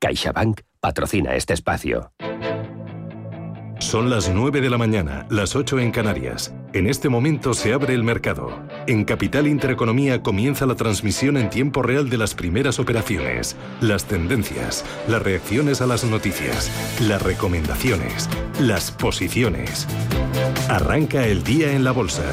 CaixaBank patrocina este espacio. Son las 9 de la mañana, las 8 en Canarias. En este momento se abre el mercado. En Capital Intereconomía comienza la transmisión en tiempo real de las primeras operaciones, las tendencias, las reacciones a las noticias, las recomendaciones, las posiciones. Arranca el día en la bolsa.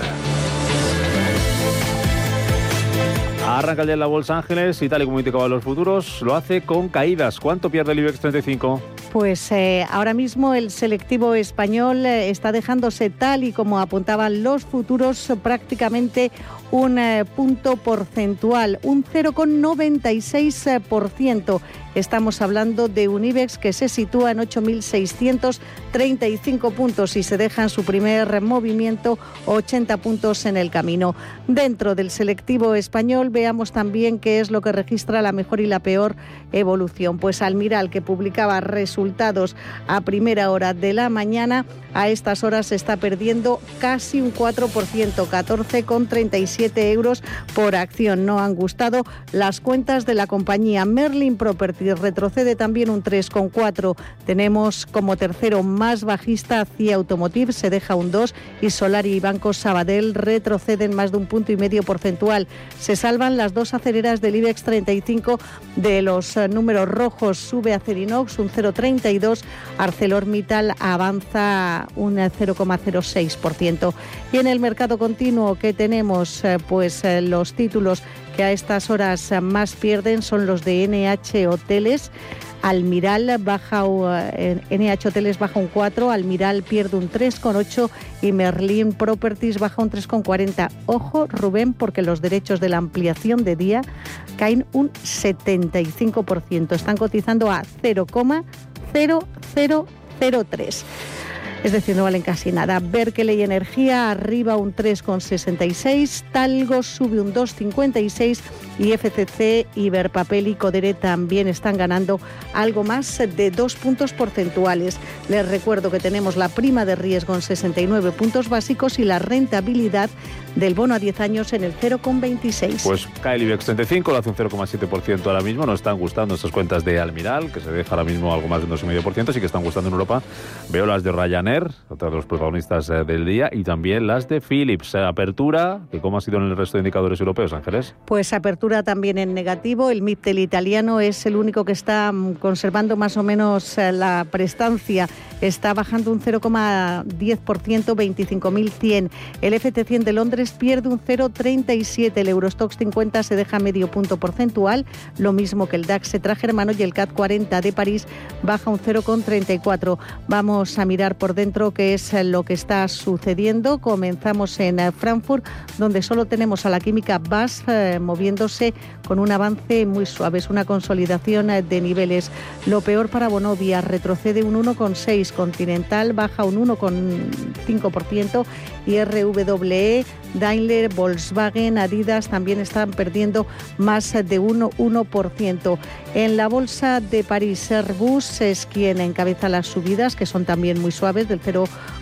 Arranca el día en la Bolsa Ángeles y tal y como indicaban los futuros, lo hace con caídas. ¿Cuánto pierde el IBEX 35? Pues eh, ahora mismo el selectivo español eh, está dejándose tal y como apuntaban los futuros prácticamente un eh, punto porcentual, un 0,96%. Estamos hablando de un IBEX que se sitúa en 8.635 puntos y se deja en su primer movimiento 80 puntos en el camino. Dentro del selectivo español veamos también qué es lo que registra la mejor y la peor evolución. Pues Almiral, que publicaba resultados a primera hora de la mañana, a estas horas se está perdiendo casi un 4%, 14,37 euros por acción. No han gustado las cuentas de la compañía Merlin Property retrocede también un 3,4. Tenemos como tercero más bajista CIA Automotive, se deja un 2 y Solari y Banco Sabadell retroceden más de un punto y medio porcentual. Se salvan las dos acereras del IBEX 35 de los eh, números rojos. Sube Acerinox un 0,32, ArcelorMittal avanza un 0,06%. Y en el mercado continuo que tenemos, pues eh, los títulos que a estas horas más pierden son los de NH Hoteles. Almiral baja, NH Hoteles baja un 4, Almiral pierde un 3,8 y Merlin Properties baja un 3,40. Ojo, Rubén, porque los derechos de la ampliación de día caen un 75%. Están cotizando a 0,0003 es decir, no valen casi nada. Berkeley Energía arriba un 3,66, Talgo sube un 2,56 y FCC, Iberpapel y Codere también están ganando algo más de dos puntos porcentuales. Les recuerdo que tenemos la prima de riesgo en 69 puntos básicos y la rentabilidad del bono a 10 años en el 0,26. Pues cae el IBEX 35, lo hace un 0,7% ahora mismo. Nos están gustando estas cuentas de Almiral, que se deja ahora mismo algo más de un 2,5%, sí que están gustando en Europa. Veo las de Ryanair otra de los protagonistas eh, del día, y también las de Philips. Eh, apertura, ¿y cómo ha sido en el resto de indicadores europeos, Ángeles? Pues apertura también en negativo. El MIP del italiano es el único que está mm, conservando más o menos eh, la prestancia. Está bajando un 0,10%, 25.100. El FT100 de Londres pierde un 0,37. El Eurostox 50 se deja medio punto porcentual, lo mismo que el DAX se traje hermano y el CAT 40 de París baja un 0,34. Vamos a mirar por dentro qué es lo que está sucediendo. Comenzamos en eh, Frankfurt, donde solo tenemos a la química BAS eh, moviéndose con un avance muy suave. Es una consolidación eh, de niveles. Lo peor para Bonovia, retrocede un 1,6, Continental baja un 1,5% y RWE, Daimler, Volkswagen, Adidas también están perdiendo más de 1%. 1%. En la bolsa de París, Airbus es quien encabeza las subidas, que son también muy suaves, del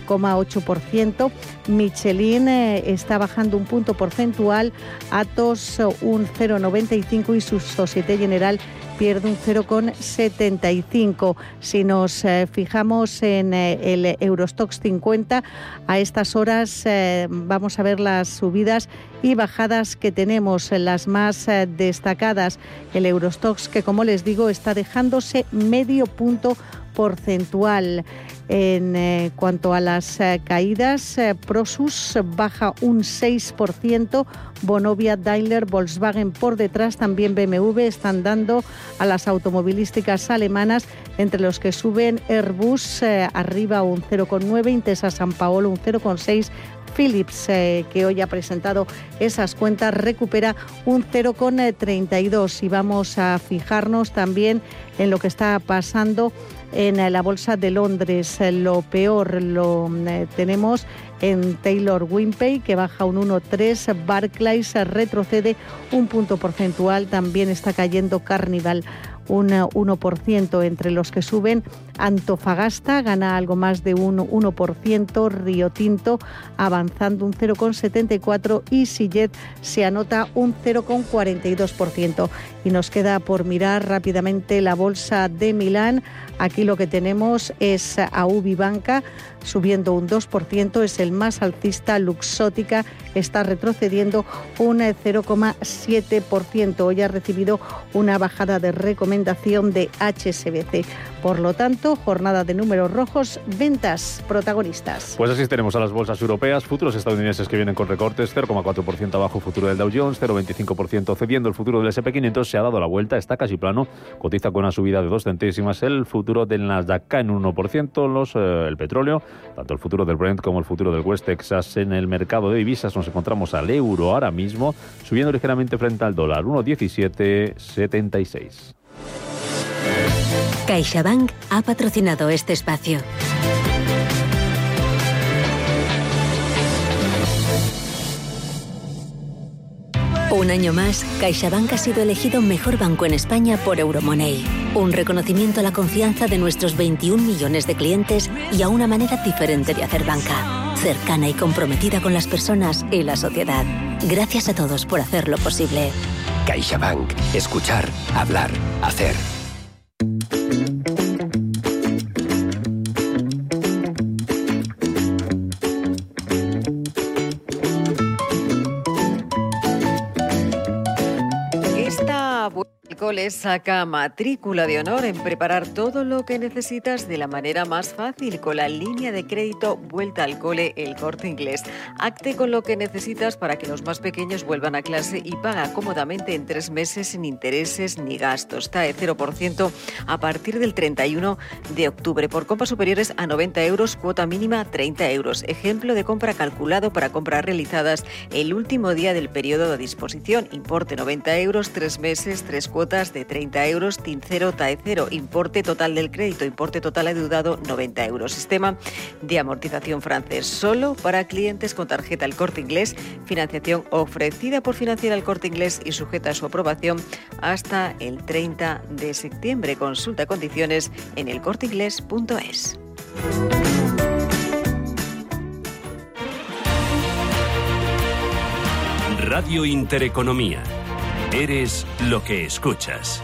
0,8%. Michelin eh, está bajando un punto porcentual, Atos un 0,95 y su Societe General pierde un 0,75. Si nos eh, fijamos en eh, el Eurostox 50, a estas horas eh, vamos a ver las subidas y bajadas que tenemos, las más destacadas. El Eurostox, que como les digo, está dejándose medio punto porcentual. En eh, cuanto a las eh, caídas, eh, Prosus baja un 6%, Bonovia, Daimler, Volkswagen por detrás, también BMW están dando a las automovilísticas alemanas, entre los que suben Airbus arriba un 0,9, Intesa San Paolo un 0,6, Philips, que hoy ha presentado esas cuentas, recupera un 0,32. Y vamos a fijarnos también en lo que está pasando en la Bolsa de Londres. Lo peor lo eh, tenemos en Taylor Wimpey, que baja un 1,3. Barclays retrocede un punto porcentual. También está cayendo Carnival un 1%. Entre los que suben, Antofagasta gana algo más de un 1%, Río Tinto avanzando un 0,74% y Sillet se anota un 0,42%. Y nos queda por mirar rápidamente la bolsa de Milán. Aquí lo que tenemos es a Ubibanca subiendo un 2%, es el más alcista, Luxótica está retrocediendo un 0,7%. Hoy ha recibido una bajada de recomendación de HSBC. Por lo tanto, jornada de números rojos, ventas protagonistas. Pues así tenemos a las bolsas europeas, futuros estadounidenses que vienen con recortes, 0,4% abajo futuro del Dow Jones, 0,25% cediendo el futuro del SP500, se ha dado la vuelta, está casi plano, cotiza con una subida de dos centésimas el futuro del Nasdaq en un 1%, los, eh, el petróleo, tanto el futuro del Brent como el futuro del West Texas en el mercado de divisas nos encontramos al euro ahora mismo, subiendo ligeramente frente al dólar, 1,1776. CaixaBank ha patrocinado este espacio. Un año más, CaixaBank ha sido elegido mejor banco en España por Euromoney. Un reconocimiento a la confianza de nuestros 21 millones de clientes y a una manera diferente de hacer banca. Cercana y comprometida con las personas y la sociedad. Gracias a todos por hacerlo posible. CaixaBank. Escuchar, hablar, hacer. Saca matrícula de honor en preparar todo lo que necesitas de la manera más fácil con la línea de crédito Vuelta al Cole El Corte Inglés. Acte con lo que necesitas para que los más pequeños vuelvan a clase y paga cómodamente en tres meses sin intereses ni gastos. TAE 0% a partir del 31 de octubre. Por compras superiores a 90 euros, cuota mínima 30 euros. Ejemplo de compra calculado para compras realizadas el último día del periodo de disposición. Importe 90 euros, tres meses, tres cuotas de 30 euros, TIN 0, TAE 0, importe total del crédito, importe total adeudado 90 euros. Sistema de amortización francés solo para clientes con tarjeta El Corte Inglés, financiación ofrecida por Financiera El Corte Inglés y sujeta a su aprobación hasta el 30 de septiembre. Consulta condiciones en elcorteinglés.es. Radio Intereconomía Eres lo que escuchas.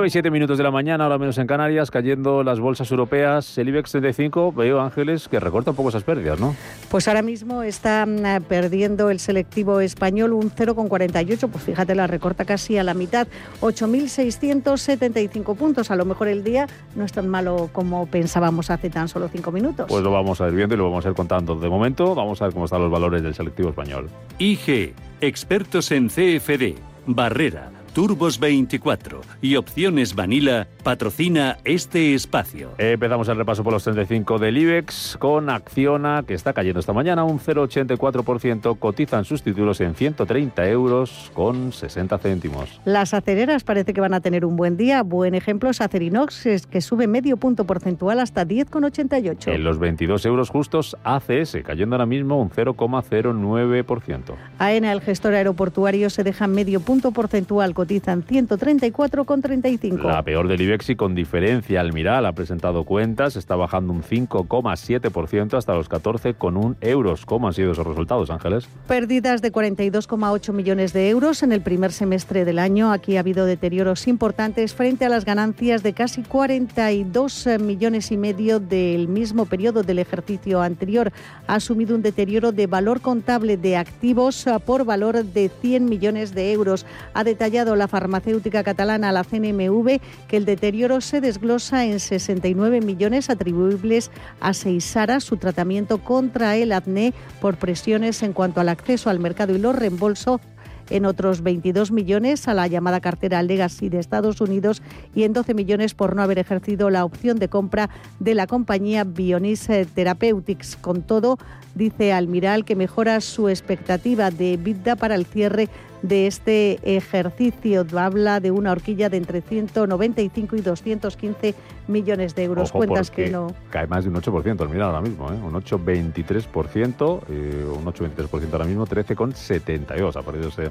9 y 7 minutos de la mañana, ahora menos en Canarias, cayendo las bolsas europeas. El IBEX 35, veo Ángeles que recorta un poco esas pérdidas, ¿no? Pues ahora mismo está mm, perdiendo el selectivo español un 0,48, pues fíjate, la recorta casi a la mitad, 8.675 puntos. A lo mejor el día no es tan malo como pensábamos hace tan solo 5 minutos. Pues lo vamos a ir viendo y lo vamos a ir contando. De momento, vamos a ver cómo están los valores del selectivo español. IG, expertos en CFD, Barrera. Turbos 24 y Opciones Vanilla patrocina este espacio. Empezamos el repaso por los 35 del IBEX con Acciona, que está cayendo esta mañana un 0,84%. Cotizan sus títulos en 130 euros con 60 céntimos. Las acereras parece que van a tener un buen día. Buen ejemplo es Acerinox, que sube medio punto porcentual hasta 10,88. En los 22 euros justos, ACS, cayendo ahora mismo un 0,09%. AENA, el gestor aeroportuario, se deja medio punto porcentual cotizan 134,35. La peor del IBEX y con diferencia. Almiral ha presentado cuentas, está bajando un 5,7% hasta los 14,1 euros. ¿Cómo han sido esos resultados, Ángeles? Pérdidas de 42,8 millones de euros en el primer semestre del año. Aquí ha habido deterioros importantes frente a las ganancias de casi 42 millones y medio del mismo periodo del ejercicio anterior. Ha asumido un deterioro de valor contable de activos por valor de 100 millones de euros. Ha detallado la farmacéutica catalana, la CNMV, que el deterioro se desglosa en 69 millones atribuibles a Seisara, su tratamiento contra el acné por presiones en cuanto al acceso al mercado y los reembolsos en otros 22 millones a la llamada cartera Legacy de Estados Unidos y en 12 millones por no haber ejercido la opción de compra de la compañía Bionis Therapeutics. Con todo, dice Almiral que mejora su expectativa de EBITDA para el cierre de este ejercicio. Habla de una horquilla de entre 195 y 215 millones de euros. Cuentas que no. Cae más de un 8% al mirar ahora mismo, ¿eh? un 8,23%, eh, un 8,23% ahora mismo, 13,72. Ha perdido ese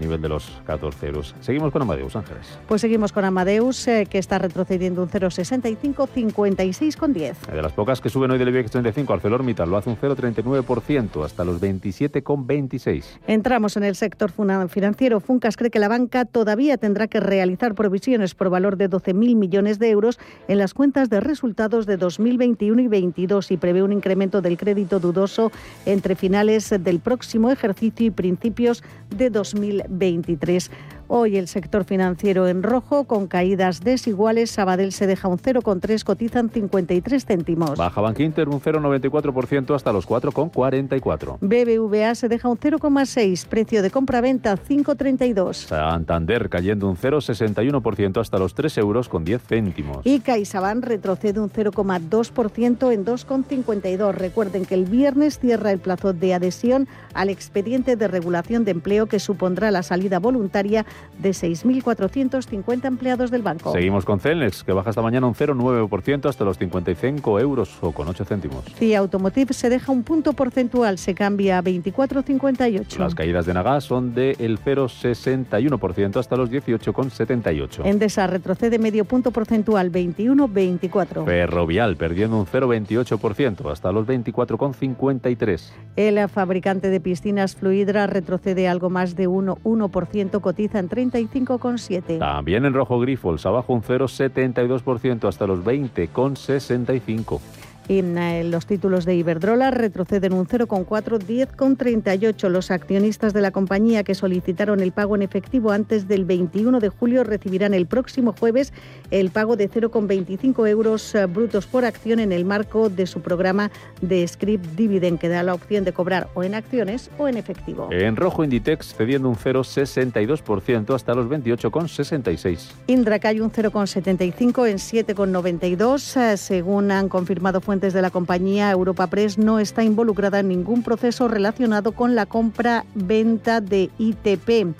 nivel de los 14 euros. Seguimos con Amadeus Ángeles. Pues seguimos con Amadeus, eh, que está retrocediendo un 0,65, 56,10. De las pocas que suben hoy del IBEX 35, ArcelorMittal lo hace un 0,39% hasta los 27,26. Entramos en el sector financiero. Funcas cree que la banca todavía tendrá que realizar provisiones por valor de 12.000 millones de euros en las cuentas de resultados de 2021 y 2022 y prevé un incremento del crédito dudoso entre finales del próximo ejercicio y principios de 2020. 23. Hoy el sector financiero en rojo con caídas desiguales. Sabadell se deja un 0,3, cotizan 53 céntimos. Baja Bank Inter un 0,94% hasta los 4,44. BBVA se deja un 0,6, precio de compra-venta 5,32. Santander cayendo un 0,61% hasta los 3 euros con 10 céntimos. Y CaixaBank retrocede un 0,2% en 2,52. Recuerden que el viernes cierra el plazo de adhesión al expediente de regulación de empleo que supondrá la salida voluntaria de 6.450 empleados del banco. Seguimos con Celnex, que baja esta mañana un 0,9% hasta los 55 euros o con 8 céntimos. CIA Automotive se deja un punto porcentual, se cambia a 24,58. Las caídas de Nagas son del 0,61% hasta los 18,78. Endesa retrocede medio punto porcentual, 21,24. Ferrovial perdiendo un 0,28% hasta los 24,53. El fabricante de piscinas Fluidra retrocede algo más de 1%, cotiza en 35,7. También en rojo Grifols, abajo un 0,72% hasta los 20,65. En eh, los títulos de Iberdrola retroceden un 0,4, 10,38. Los accionistas de la compañía que solicitaron el pago en efectivo antes del 21 de julio recibirán el próximo jueves el pago de 0,25 euros eh, brutos por acción en el marco de su programa de script dividend que da la opción de cobrar o en acciones o en efectivo. En rojo Inditex cediendo un 0,62% hasta los 28,66. Indra cae un 0,75 en 7,92 eh, según han confirmado fuentes de la compañía Europa Press no está involucrada en ningún proceso relacionado con la compra-venta de ITP.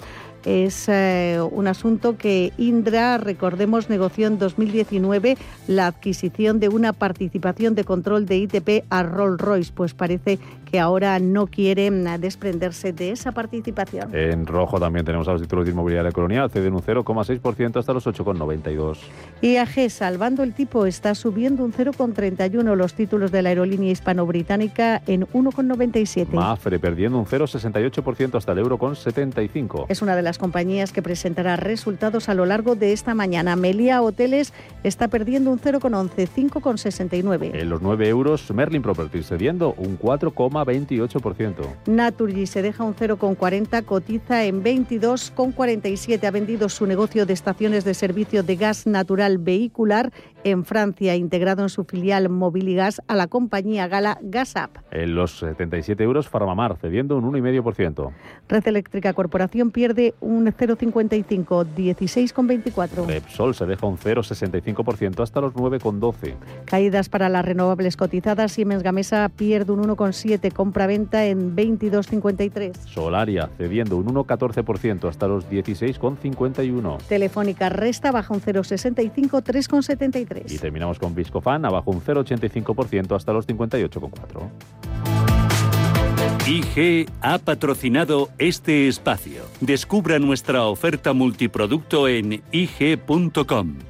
Es eh, un asunto que Indra, recordemos, negoció en 2019 la adquisición de una participación de control de ITP a Rolls-Royce, pues parece que ahora no quieren desprenderse de esa participación. En rojo también tenemos a los títulos de inmobiliaria colonial, ceden un 0,6% hasta los 8,92. IAG, salvando el tipo, está subiendo un 0,31 los títulos de la aerolínea hispano-británica en 1,97. Mafre perdiendo un 0,68% hasta el euro con 75. Es una de las compañías que presentará resultados a lo largo de esta mañana. Melia Hoteles está perdiendo un 0,11, 5,69. En los 9 euros, Merlin Properties cediendo un 4, 28%. Naturgy se deja un 0,40, cotiza en 22,47. Ha vendido su negocio de estaciones de servicio de gas natural vehicular en Francia, integrado en su filial Mobiligas a la compañía gala Gasap. En los 77 euros, Farmamar cediendo un 1,5%. Red Eléctrica Corporación pierde un 0,55, 16,24. Repsol se deja un 0,65% hasta los 9,12. Caídas para las renovables cotizadas. Siemens Gamesa pierde un 1,7 compra-venta en 22,53. Solaria cediendo un 1,14% hasta los 16,51. Telefónica resta baja un 0,65, 3,73. Y terminamos con Viscofan abajo un 0,85% hasta los 58,4. IG ha patrocinado este espacio. Descubra nuestra oferta multiproducto en ig.com.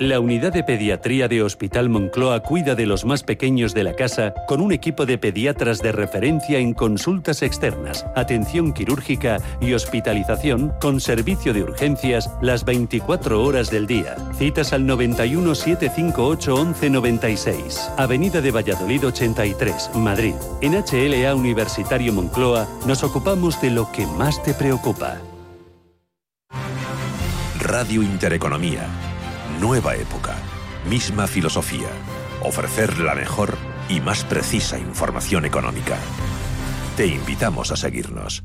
La unidad de pediatría de Hospital Moncloa cuida de los más pequeños de la casa con un equipo de pediatras de referencia en consultas externas, atención quirúrgica y hospitalización con servicio de urgencias las 24 horas del día. Citas al 91 758 1196, Avenida de Valladolid 83, Madrid. En HLA Universitario Moncloa nos ocupamos de lo que más te preocupa. Radio Intereconomía Nueva época, misma filosofía. Ofrecer la mejor y más precisa información económica. Te invitamos a seguirnos.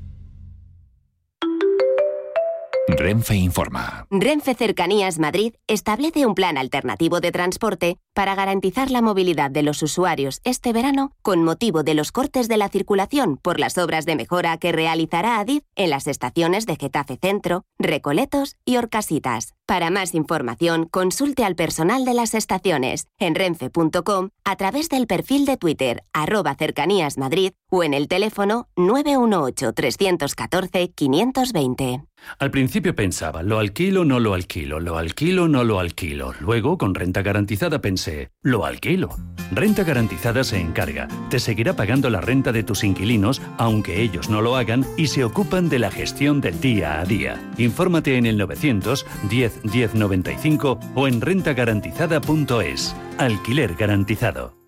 Renfe informa. Renfe Cercanías Madrid establece un plan alternativo de transporte para garantizar la movilidad de los usuarios este verano con motivo de los cortes de la circulación por las obras de mejora que realizará Adif en las estaciones de Getafe Centro, Recoletos y Orcasitas. Para más información, consulte al personal de las estaciones en renfe.com a través del perfil de Twitter arroba cercanías Madrid o en el teléfono 918-314-520. Al principio pensaba, lo alquilo, no lo alquilo, lo alquilo, no lo alquilo. Luego, con renta garantizada, lo alquilo. Renta garantizada se encarga, te seguirá pagando la renta de tus inquilinos, aunque ellos no lo hagan, y se ocupan de la gestión del día a día. Infórmate en el 900 10 10 95 o en rentagarantizada.es. Alquiler garantizado.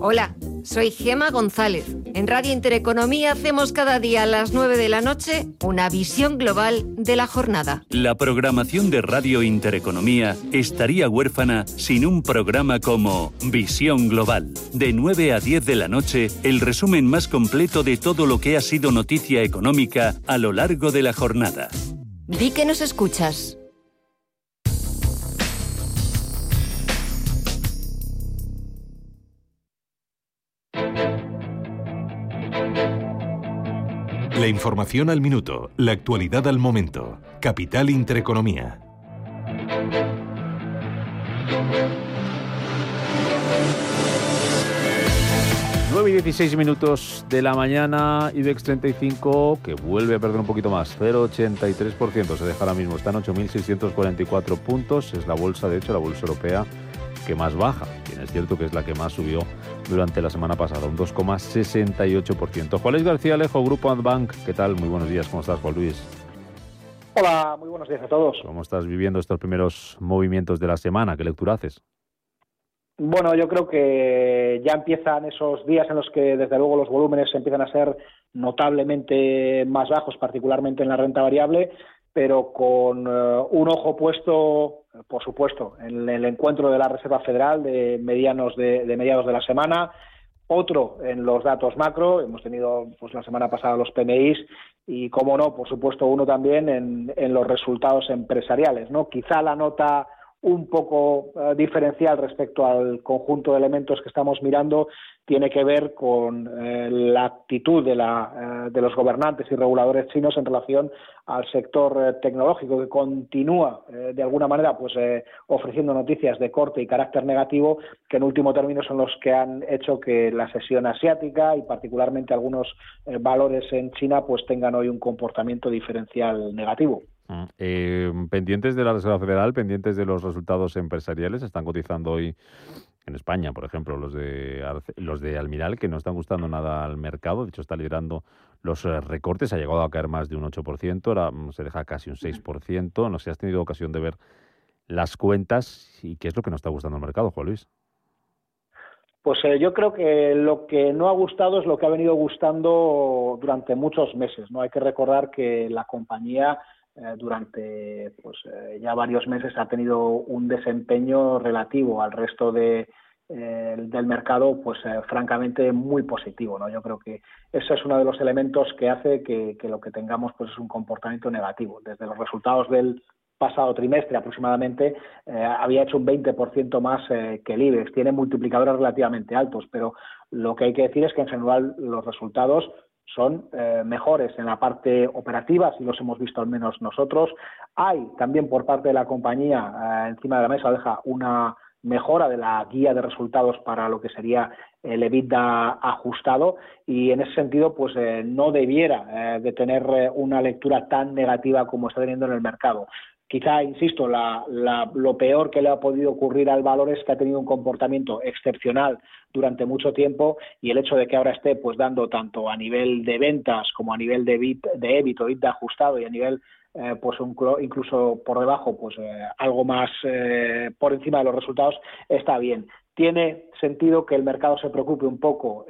Hola, soy Gema González. En Radio Intereconomía hacemos cada día a las 9 de la noche una visión global de la jornada. La programación de Radio Intereconomía estaría huérfana sin un programa como Visión Global. De 9 a 10 de la noche, el resumen más completo de todo lo que ha sido noticia económica a lo largo de la jornada. Di que nos escuchas. La información al minuto, la actualidad al momento. Capital Intereconomía. Y 16 minutos de la mañana, IBEX 35, que vuelve a perder un poquito más, 0,83%, se deja ahora mismo, está en 8.644 puntos, es la bolsa, de hecho, la bolsa europea que más baja. Bien, es cierto que es la que más subió durante la semana pasada, un 2,68%. Juan Luis García Alejo, Grupo Bank, ¿qué tal? Muy buenos días, ¿cómo estás, Juan Luis? Hola, muy buenos días a todos. ¿Cómo estás viviendo estos primeros movimientos de la semana? ¿Qué lectura haces? Bueno, yo creo que ya empiezan esos días en los que desde luego los volúmenes empiezan a ser notablemente más bajos, particularmente en la renta variable, pero con eh, un ojo puesto, por supuesto, en el encuentro de la Reserva Federal de medianos de, mediados de la semana, otro en los datos macro, hemos tenido pues la semana pasada los PMIs y, como no, por supuesto, uno también en, en los resultados empresariales, ¿no? Quizá la nota un poco eh, diferencial respecto al conjunto de elementos que estamos mirando tiene que ver con eh, la actitud de, la, eh, de, los gobernantes y reguladores chinos en relación al sector tecnológico que continúa de alguna manera pues ofreciendo noticias de corte y carácter negativo que en último término son los que han hecho que la sesión asiática y particularmente algunos valores en China pues tengan hoy un comportamiento diferencial negativo. Mm. Eh, pendientes de la Reserva Federal, pendientes de los resultados empresariales, están cotizando hoy en España, por ejemplo, los de los de Almiral, que no están gustando nada al mercado, de hecho está liderando los eh, recortes, ha llegado a caer más de un 8%, ahora mm, se deja casi un 6%, no sé, has tenido ocasión de ver las cuentas y qué es lo que no está gustando al mercado, Juan Luis. Pues eh, yo creo que lo que no ha gustado es lo que ha venido gustando durante muchos meses. No hay que recordar que la compañía eh, durante pues, eh, ya varios meses ha tenido un desempeño relativo al resto de, eh, del mercado, pues francamente muy positivo. ¿no? Yo creo que ese es uno de los elementos que hace que, lo que tengamos pues, es un comportamiento negativo. Desde los resultados del pasado trimestre aproximadamente había hecho un 20% más que el IBEX. Tiene multiplicadores relativamente altos, pero lo que hay que decir es que en general los resultados son eh, mejores en la parte operativa, si los hemos visto al menos nosotros. Hay también por parte de la compañía, eh, encima de la mesa deja una mejora de la guía de resultados para lo que sería el EBITDA ajustado y en ese sentido pues eh, no debiera de tener una lectura tan negativa como está teniendo en el mercado. Quizá, insisto, lo peor que le ha podido ocurrir al valor es que ha tenido un comportamiento excepcional durante mucho tiempo y el hecho de que ahora esté pues dando tanto a nivel de ventas como a nivel de, bit, de o de ajustado y a nivel eh, pues incluso por debajo, pues eh, algo más eh, por encima de los resultados, está bien. Tiene sentido que el mercado se preocupe un poco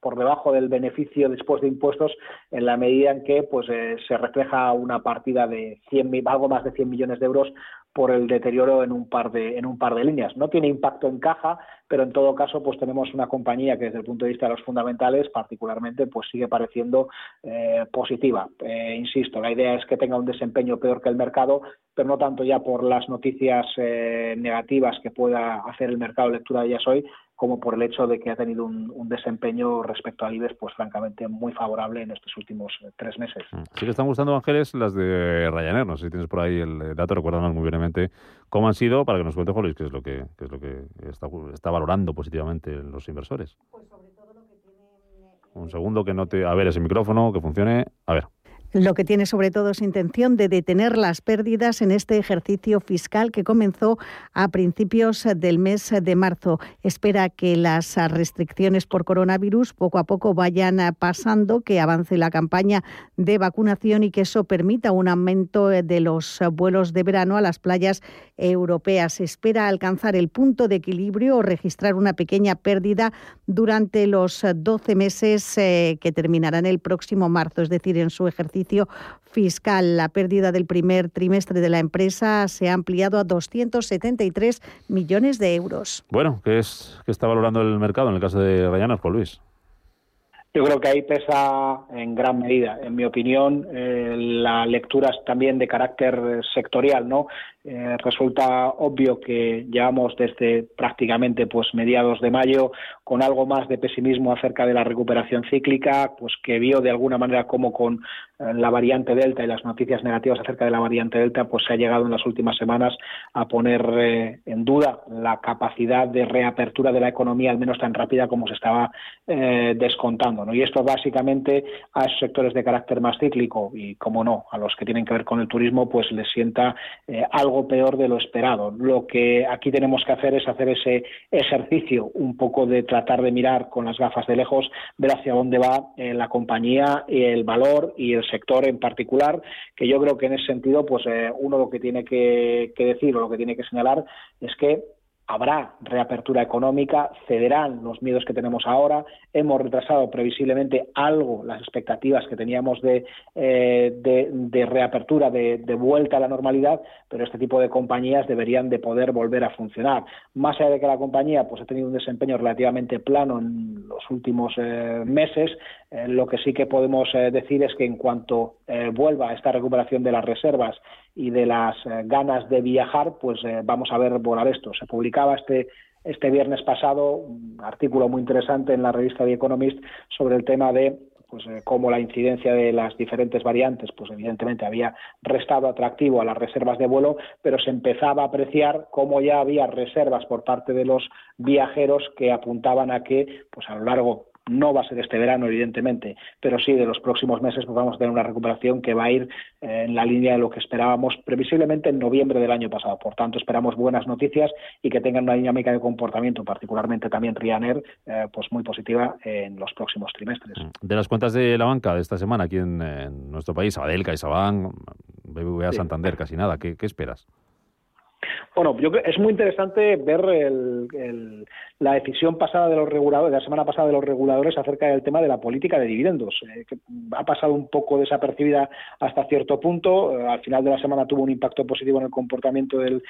por debajo del beneficio después de impuestos en la medida en que pues se refleja una partida de 100, algo más de 100 millones de euros por el deterioro en un par de en un par de líneas. No tiene impacto en caja, pero en todo caso pues tenemos una compañía que desde el punto de vista de los fundamentales particularmente pues sigue pareciendo eh, positiva. Eh, insisto, la idea es que tenga un desempeño peor que el mercado, pero no tanto ya por las noticias eh, negativas que pueda hacer el mercado de lectura de ellas hoy, como por el hecho de que ha tenido un, desempeño respecto al IBEX, pues francamente muy favorable en estos últimos eh, tres meses. Mm. Sí que están gustando, Ángeles, las de Ryanair. No sé si tienes por ahí el dato, recuérdanos muy brevemente cómo han sido, para que nos cuente, Jolis, qué es lo que, es lo que está, está valorando positivamente los inversores. Pues sobre todo lo que tienen... Un segundo que no te... A ver, ese micrófono, que funcione. A ver lo que tiene sobre todo es intención de detener las pérdidas en este ejercicio fiscal que comenzó a principios del mes de marzo. Espera que las restricciones por coronavirus poco a poco vayan pasando, que avance la campaña de vacunación y que eso permita un aumento de los vuelos de verano a las playas europeas. Espera alcanzar el punto de equilibrio o registrar una pequeña pérdida durante los 12 meses eh, que terminarán el próximo marzo, es decir, en su ejercicio fiscal. La pérdida del primer trimestre de la empresa se ha ampliado a 273 millones de euros. Bueno, ¿qué, es, qué está valorando el mercado en el caso de Ryanair, Juan Luis? Yo creo que ahí pesa en gran medida, en mi opinión, eh, la lectura también de carácter sectorial, ¿no? Eh, resulta obvio que llevamos desde prácticamente pues mediados de mayo con algo más de pesimismo acerca de la recuperación cíclica, pues que vio de alguna manera como con eh, la variante Delta y las noticias negativas acerca de la variante Delta, pues se ha llegado en las últimas semanas a poner eh, en duda la capacidad de reapertura de la economía, al menos tan rápida como se estaba descontando. ¿no? Y esto básicamente a esos sectores de carácter más cíclico y, como no, a los que tienen que ver con el turismo, pues les sienta algo peor de lo esperado. Lo que aquí tenemos que hacer es hacer ese ejercicio un poco de tratar de mirar con las gafas de lejos, ver hacia dónde va eh, la compañía, el valor y el sector en particular, que yo creo que en ese sentido, pues eh, uno lo que tiene que decir o lo que tiene que señalar es que habrá reapertura económica, cederán los miedos que tenemos ahora, hemos retrasado previsiblemente algo las expectativas que teníamos de, eh, de, reapertura, de, vuelta a la normalidad, pero este tipo de compañías deberían de poder volver a funcionar. Más allá de que la compañía pues, ha tenido un desempeño relativamente plano en los últimos eh, meses, eh, lo que sí que podemos decir es que en cuanto vuelva esta recuperación de las reservas y de las eh, ganas de viajar, pues eh, vamos a ver volar esto. Se publicaba este este viernes pasado un artículo muy interesante en la revista The Economist sobre el tema de pues eh, cómo la incidencia de las diferentes variantes, pues evidentemente había restado atractivo a las reservas de vuelo, pero se empezaba a apreciar cómo ya había reservas por parte de los viajeros que apuntaban a que, pues a lo largo no va a ser este verano, evidentemente, pero sí de los próximos meses pues vamos a tener una recuperación que va a ir eh, en la línea de lo que esperábamos previsiblemente en noviembre del año pasado. Por tanto, esperamos buenas noticias y que tengan una dinámica de comportamiento, particularmente también Ryanair, eh, pues muy positiva en los próximos trimestres. De las cuentas de la banca de esta semana aquí en, nuestro país, Sabadell, CaixaBank, BBVA, Santander, casi nada, ¿qué, qué esperas? Bueno, yo creo es muy interesante ver la decisión pasada de los reguladores, la semana pasada de los reguladores acerca del tema de la política de dividendos, eh, que ha pasado un poco desapercibida hasta cierto punto. Eh, al final de la semana tuvo un impacto positivo en el comportamiento del,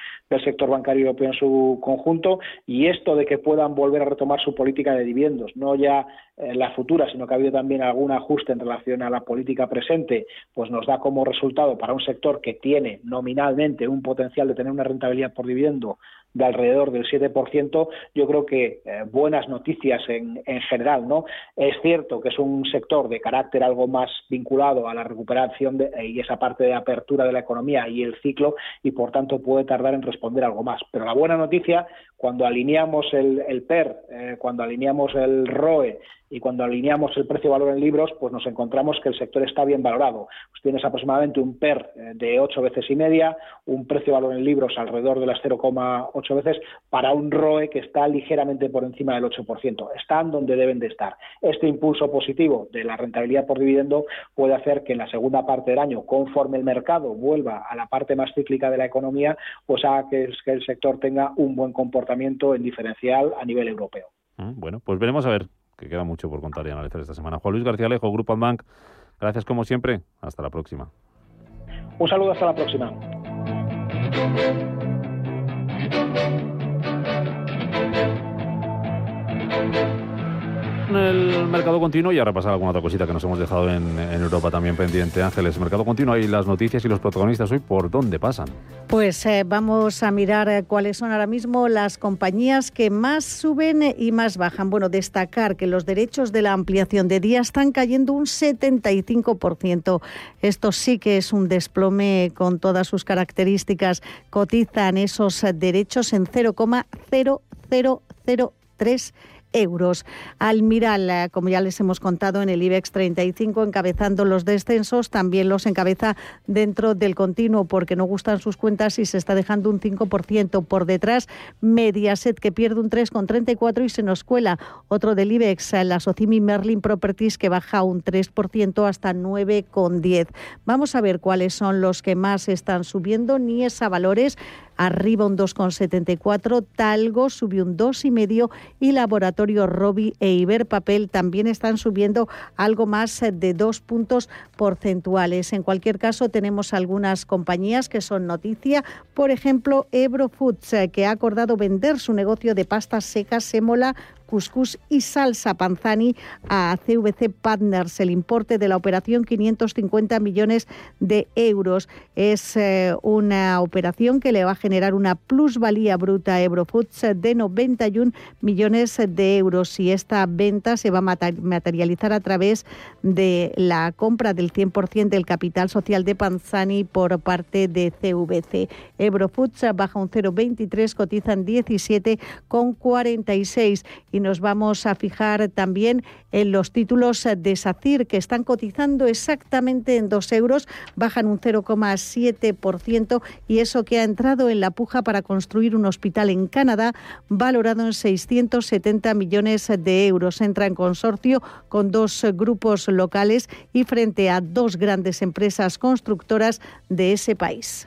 sector bancario europeo en su conjunto y esto de que puedan volver a retomar su política de dividendos, no ya la futura, sino que ha habido también algún ajuste en relación a la política presente, pues nos da como resultado para un sector que tiene nominalmente un potencial de tener una rentabilidad por dividendo de alrededor del 7%, yo creo que eh, buenas noticias en, en general. ¿no? Es cierto que es un sector de carácter algo más vinculado a la recuperación de, y esa parte de apertura de la economía y el ciclo y por tanto puede tardar en responder algo más. Pero la buena noticia, cuando alineamos el, PER, eh, cuando alineamos el ROE y cuando alineamos el precio-valor en libros, pues nos encontramos que el sector está bien valorado. Pues tienes aproximadamente un PER eh, de ocho veces y media, un precio-valor en libros alrededor de las 0,8 veces, para un ROE que está ligeramente por encima del 8%. Están donde deben de estar. Este impulso positivo de la rentabilidad por dividendo puede hacer que en la segunda parte del año, conforme el mercado vuelva a la parte más cíclica de la economía, pues haga que, que el sector tenga un buen comportamiento en diferencial a nivel europeo. Mm, bueno, pues veremos a ver que queda mucho por contar y analizar esta semana. Juan Luis García Alejo, Grupo Bank, gracias como siempre. Hasta la próxima. Un saludo, hasta la próxima. El mercado continuo y a repasar alguna otra cosita que nos hemos dejado en, Europa también pendiente. Ángeles, mercado continuo y las noticias y los protagonistas hoy, ¿por dónde pasan? Pues eh, vamos a mirar eh, cuáles son ahora mismo las compañías que más suben y más bajan. Bueno, destacar que los derechos de la ampliación de día están cayendo un 75%. Esto sí que es un desplome con todas sus características. Cotizan esos derechos en 0,0003 euros. Almiral, eh, como ya les hemos contado en el IBEX 35, encabezando los descensos, también los encabeza dentro del continuo porque no gustan sus cuentas y se está dejando un 5% por detrás. Mediaset que pierde un 3,34 y se nos cuela otro del IBEX, eh, la Socimi Merlin Properties que baja un 3% hasta 9,10. Vamos a ver cuáles son los que más están subiendo. Ni a Valores arriba un 2,74, Talgo subió un 2,5 y Laboratorio Robi e Iberpapel también están subiendo algo más de dos puntos porcentuales. En cualquier caso, tenemos algunas compañías que son noticia, por ejemplo, Ebro Foods, eh, que ha acordado vender su negocio de pastas secas, sémola, cuscús y salsa panzani a CVC Partners. El importe de la operación 550 millones de euros. Es eh, una operación que le va a generar una plusvalía bruta a Eurofoods de 91 millones de euros y esta venta se va a materializar a través de la compra del 100% del capital social de Panzani por parte de CVC. Eurofoods baja un 0,23, cotizan 17,46 y nos vamos a fijar también en los títulos de SACIR que están cotizando exactamente en 2 euros, bajan un 0,7% y eso que ha entrado en la puja para construir un hospital en Canadá valorado en 670 millones de euros. Entra en consorcio con dos grupos locales y frente a dos grandes empresas constructoras de ese país.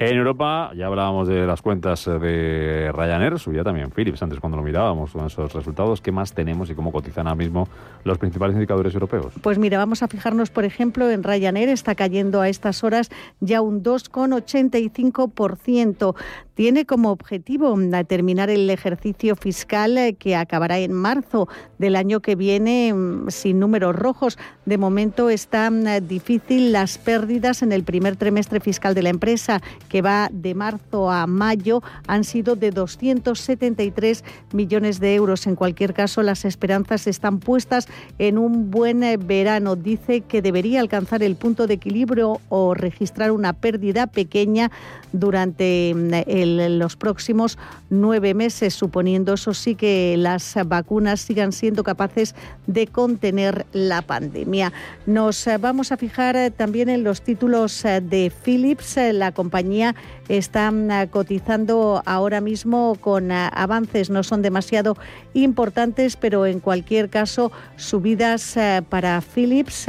En Europa, ya hablábamos de las cuentas eh, de Ryanair, subía también Philips antes cuando lo mirábamos con esos resultados. ¿Qué más tenemos y cómo cotizan ahora mismo los principales indicadores europeos? Pues mira, vamos a fijarnos, por ejemplo, en Ryanair, está cayendo a estas horas ya un 2,85% tiene como objetivo mm, terminar el ejercicio fiscal eh, que acabará en marzo del año que viene mm, sin números rojos. De momento está mm, difícil las pérdidas en el primer trimestre fiscal de la empresa, que va de marzo a mayo, han sido de 273 millones de euros. En cualquier caso, las esperanzas están puestas en un buen eh, verano. Dice que debería alcanzar el punto de equilibrio o registrar una pérdida pequeña durante el los próximos nueve meses, suponiendo eso sí que las vacunas sigan siendo capaces de contener la pandemia. Nos eh, vamos a fijar eh, también en los títulos eh, de Philips. La compañía está mm, cotizando ahora mismo con avances, no son demasiado importantes, pero en cualquier caso subidas para Philips.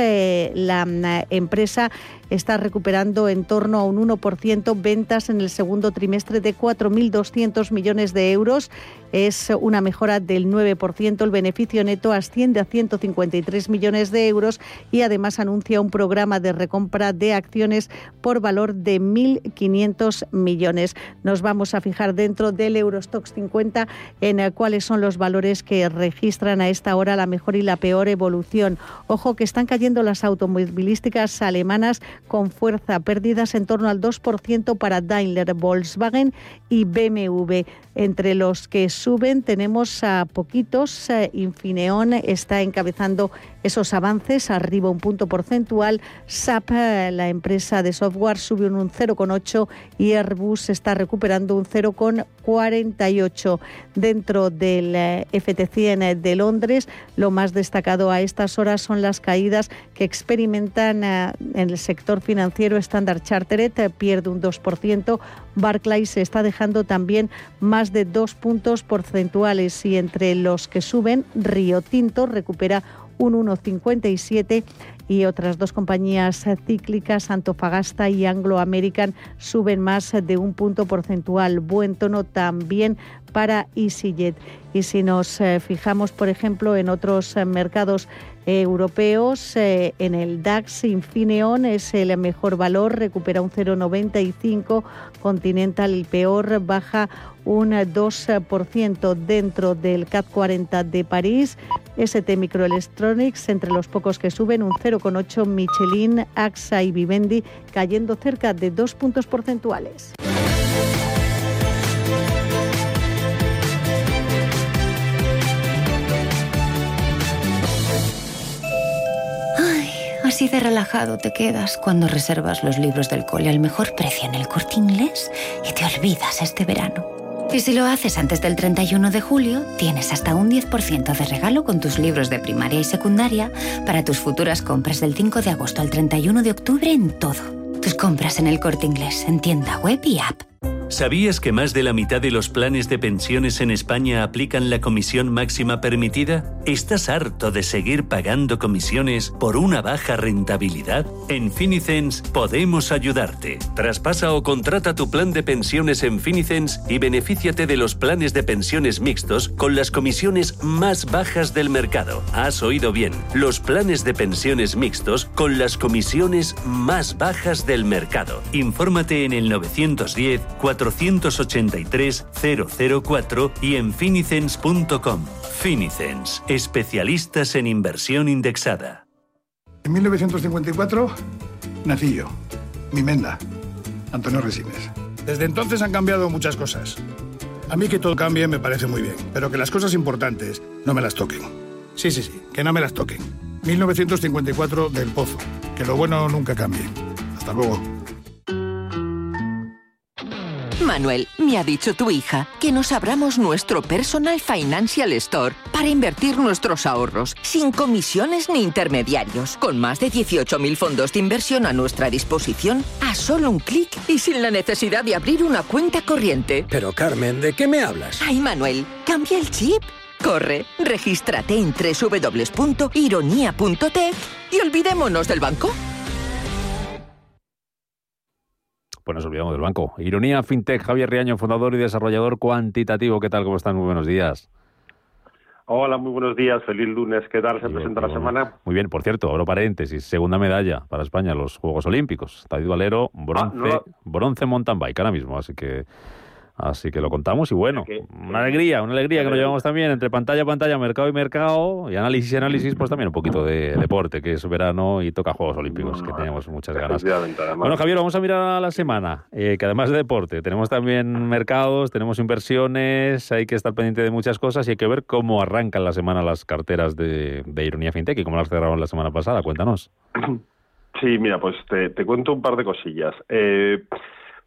La mm, empresa está recuperando en torno a un 1% ventas en el segundo trimestre de 4.200 millones de euros. Es una mejora del 9%. El beneficio neto asciende a 153 millones de euros y además anuncia un programa de recompra de acciones por valor de 1.500 millones. Nos vamos a fijar dentro del Eurostox 50 en cuáles son los valores que registran a esta hora la mejor y la peor evolución. Ojo que están cayendo las automovilísticas alemanas con fuerza, pérdidas en torno al 2% para Daimler, Volkswagen y BMW. Entre los que suben tenemos a poquitos, eh, Infineon está encabezando esos avances, arriba un punto porcentual. SAP, eh, la empresa de software, sube un 0,8 y Airbus está recuperando un 0,48. Dentro del eh, FT100 de Londres, lo más destacado a estas horas son las caídas que experimentan eh, en el sector financiero. Standard Chartered pierde un 2%. Barclays se está dejando también más de dos puntos porcentuales y entre los que suben, Río Tinto recupera un 1,57 y otras dos compañías cíclicas, Antofagasta y Anglo American, suben más de un punto porcentual. Buen tono también para EasyJet. Y si nos eh, fijamos, por ejemplo, en otros eh, mercados europeos, eh, en el DAX, Infineon es el mejor valor, recupera un 0,95, Continental el peor, baja un 2% dentro del CAC 40 de París, ST Microelectronics entre los pocos que suben un 0,8, Michelin, AXA y Vivendi cayendo cerca de dos puntos porcentuales. Así de relajado te quedas cuando reservas los libros del cole al mejor precio en el corte inglés y te olvidas este verano. Y si lo haces antes del 31 de julio, tienes hasta un 10% de regalo con tus libros de primaria y secundaria para tus futuras compras del 5 de agosto al 31 de octubre en todo. Tus compras en el corte inglés, en tienda web y app. ¿Sabías que más de la mitad de los planes de pensiones en España aplican la comisión máxima permitida? ¿Estás harto de seguir pagando comisiones por una baja rentabilidad? En Finicens podemos ayudarte. Traspasa o contrata tu plan de pensiones en Finicens y benefíciate de los planes de pensiones mixtos con las comisiones más bajas del mercado. Has oído bien, los planes de pensiones mixtos con las comisiones más bajas del mercado. Infórmate en el 910 4 483-004 y en finicens.com. Finicens, especialistas en inversión indexada. En 1954 nací yo, mi menda, Antonio Resines. Desde entonces han cambiado muchas cosas. A mí que todo cambie me parece muy bien, pero que las cosas importantes no me las toquen. Sí, sí, sí, que no me las toquen. 1954 del Pozo. Que lo bueno nunca cambie. Hasta luego. Manuel, me ha dicho tu hija que nos abramos nuestro Personal Financial Store para invertir nuestros ahorros sin comisiones ni intermediarios, con más de 18.000 fondos de inversión a nuestra disposición a solo un clic y sin la necesidad de abrir una cuenta corriente. Pero Carmen, ¿de qué me hablas? Ay, Manuel, cambia el chip. Corre, regístrate en www.ironía.tech y olvidémonos del banco. Pues nos olvidamos del banco. Ironía FinTech, Javier Riaño, fundador y desarrollador cuantitativo. ¿Qué tal? ¿Cómo están? Muy buenos días. Hola, muy buenos días. Feliz lunes. ¿Qué tal? ¿Se presenta la semana? Muy bien, por cierto, abro paréntesis. Segunda medalla para España en los Juegos Olímpicos. David Valero, bronce, ah, bronce mountain bike ahora mismo. Así que Así que lo contamos y bueno, una alegría, una alegría que nos llevamos también entre pantalla a pantalla, mercado y mercado, y análisis y análisis, pues también un poquito de deporte, que es verano y toca Juegos Olímpicos, que tenemos muchas ganas. Bueno, Javier, vamos a mirar a la semana, eh, que además de deporte, tenemos también mercados, tenemos inversiones, hay que estar pendiente de muchas cosas y hay que ver cómo arrancan la semana las carteras de, Ironía FinTech y cómo las cerraron la semana pasada. Cuéntanos. Sí, mira, pues te, te cuento un par de cosillas. Eh,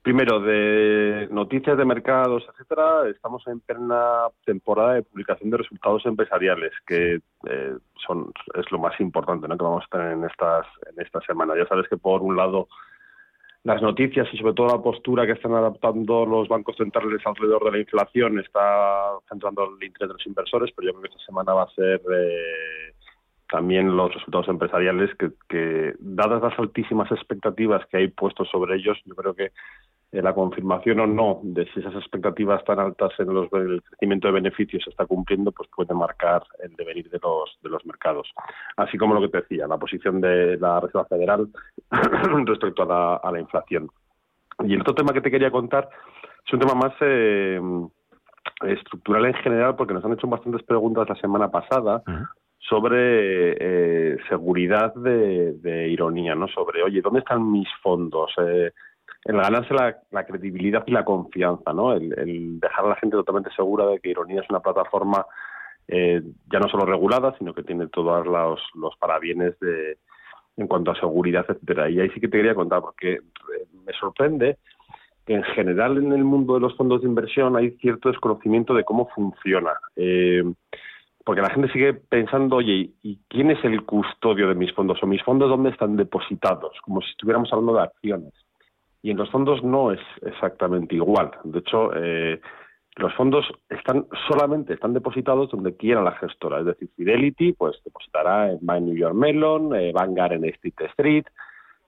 Primero, de noticias de mercados, etcétera, estamos en plena temporada de publicación de resultados empresariales, que eh, son es lo más importante ¿no? que vamos a tener en estas en esta semana. Ya sabes que por un lado las noticias y sobre todo la postura que están adaptando los bancos centrales alrededor de la inflación está centrando el interés de los inversores, pero yo creo que esta semana va a ser eh, también los resultados empresariales que, que, dadas las altísimas expectativas que hay puestos sobre ellos, yo creo que la confirmación o no de si esas expectativas tan altas en los, el crecimiento de beneficios se está cumpliendo, pues puede marcar el devenir de los, de los mercados. Así como lo que te decía, la posición de la Reserva Federal respecto a la, a la inflación. Y el otro tema que te quería contar es un tema más eh, estructural en general, porque nos han hecho bastantes preguntas la semana pasada sobre eh, seguridad de, ironía, ¿no? Sobre, oye, ¿dónde están mis fondos? Eh, el ganarse la, credibilidad y la confianza, ¿no? El, dejar a la gente totalmente segura de que Ironía es una plataforma eh, ya no solo regulada, sino que tiene todos los, los parabienes de, en cuanto a seguridad, etcétera. Y ahí sí que te quería contar, porque me sorprende que en general en el mundo de los fondos de inversión hay cierto desconocimiento de cómo funciona. Eh, porque la gente sigue pensando, oye, ¿y quién es el custodio de mis fondos? ¿O mis fondos dónde están depositados? Como si estuviéramos hablando de acciones. Y en los fondos no es exactamente igual. De hecho, eh, los fondos están solamente están depositados donde quiera la gestora. Es decir, Fidelity pues depositará en My New York Mellon, eh, Vanguard en State Street,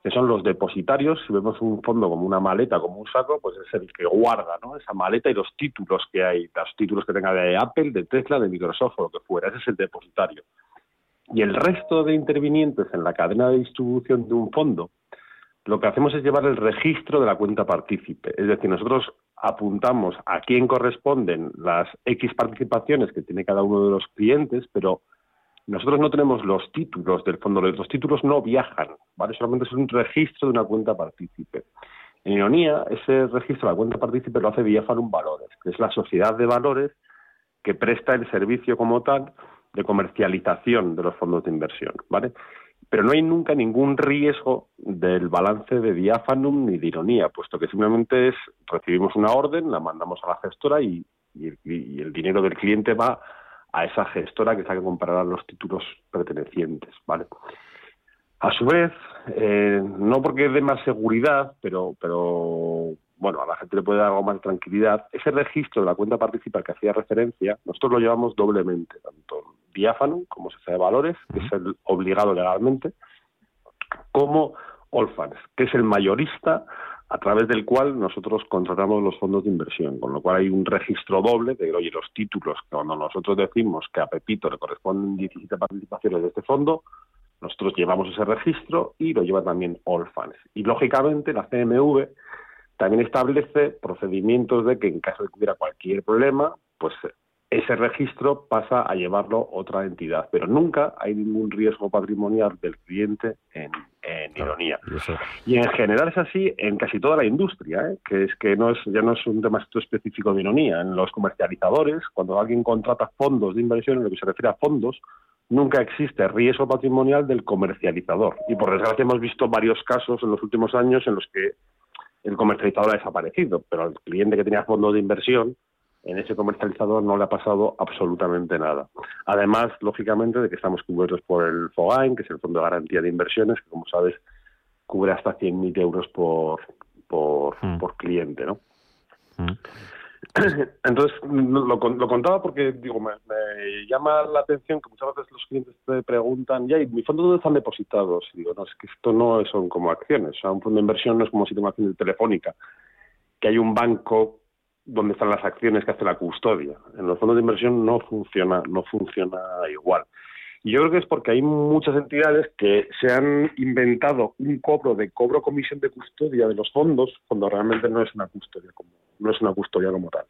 que son los depositarios. Si vemos un fondo como una maleta, como un saco, pues es el que guarda ¿no? esa maleta y los títulos que hay, los títulos que tenga de Apple, de Tesla, de Microsoft o lo que fuera. Ese es el depositario. Y el resto de intervinientes en la cadena de distribución de un fondo, lo que hacemos es llevar el registro de la cuenta partícipe. Es decir, nosotros apuntamos a quién corresponden las X participaciones que tiene cada uno de los clientes, pero nosotros no tenemos los títulos del fondo, los títulos no viajan, ¿vale? Solamente es un registro de una cuenta partícipe. En ironía, ese registro de la cuenta partícipe lo hace Viafanum Valores, que es la sociedad de valores que presta el servicio como tal de comercialización de los fondos de inversión, ¿vale? Pero no hay nunca ningún riesgo del balance de diáfanum ni de ironía, puesto que simplemente es recibimos una orden, la mandamos a la gestora y, el dinero del cliente va a esa gestora que es la que comprará los títulos pertenecientes, ¿vale? A su vez, eh, no porque dé más seguridad, pero, pero bueno, a la gente le puede dar algo más de tranquilidad, ese registro de la cuenta participa que hacía referencia, nosotros lo llevamos doblemente, tanto diáfano como se de valores, que es el obligado legalmente, como Olfans, que es el mayorista a través del cual nosotros contratamos los fondos de inversión, con lo cual hay un registro doble de, oye, los títulos, cuando nosotros decimos que a Pepito le corresponden 17 participaciones de este fondo, nosotros llevamos ese registro y lo lleva también Allfans. Y lógicamente la CMV también establece procedimientos de que en caso de que hubiera cualquier problema, pues ese registro pasa a llevarlo otra entidad, pero nunca hay ningún riesgo patrimonial del cliente en, ironía. Y, en general es así en casi toda la industria, ¿eh? que es que no es ya no es un tema específico de ironía. En los comercializadores, cuando alguien contrata fondos de inversión, en lo que se refiere a fondos, nunca existe riesgo patrimonial del comercializador. Y por desgracia hemos visto varios casos en los últimos años en los que el comercializador ha desaparecido, pero al cliente que tenía fondos de inversión en ese comercializador no le ha pasado absolutamente nada. Además, lógicamente, de que estamos cubiertos por el FOGAIN, que es el Fondo de Garantía de Inversiones, que como sabes cubre hasta 100.000 euros por, por, mm. por cliente, ¿no? Mm. Entonces, lo, lo, contaba porque, digo, me, llama la atención que muchas veces los clientes te preguntan, ya, ¿y mi fondo dónde están depositados? Y digo, no, es que esto no son como acciones. O sea, un fondo de inversión no es como si tengo acciones telefónica, que hay un banco donde están las acciones que hace la custodia. En los fondos de inversión no funciona, no funciona igual. Y yo creo que es porque hay muchas entidades que se han inventado un cobro de cobro comisión de custodia de los fondos cuando realmente no es una custodia como no es una custodia como tal.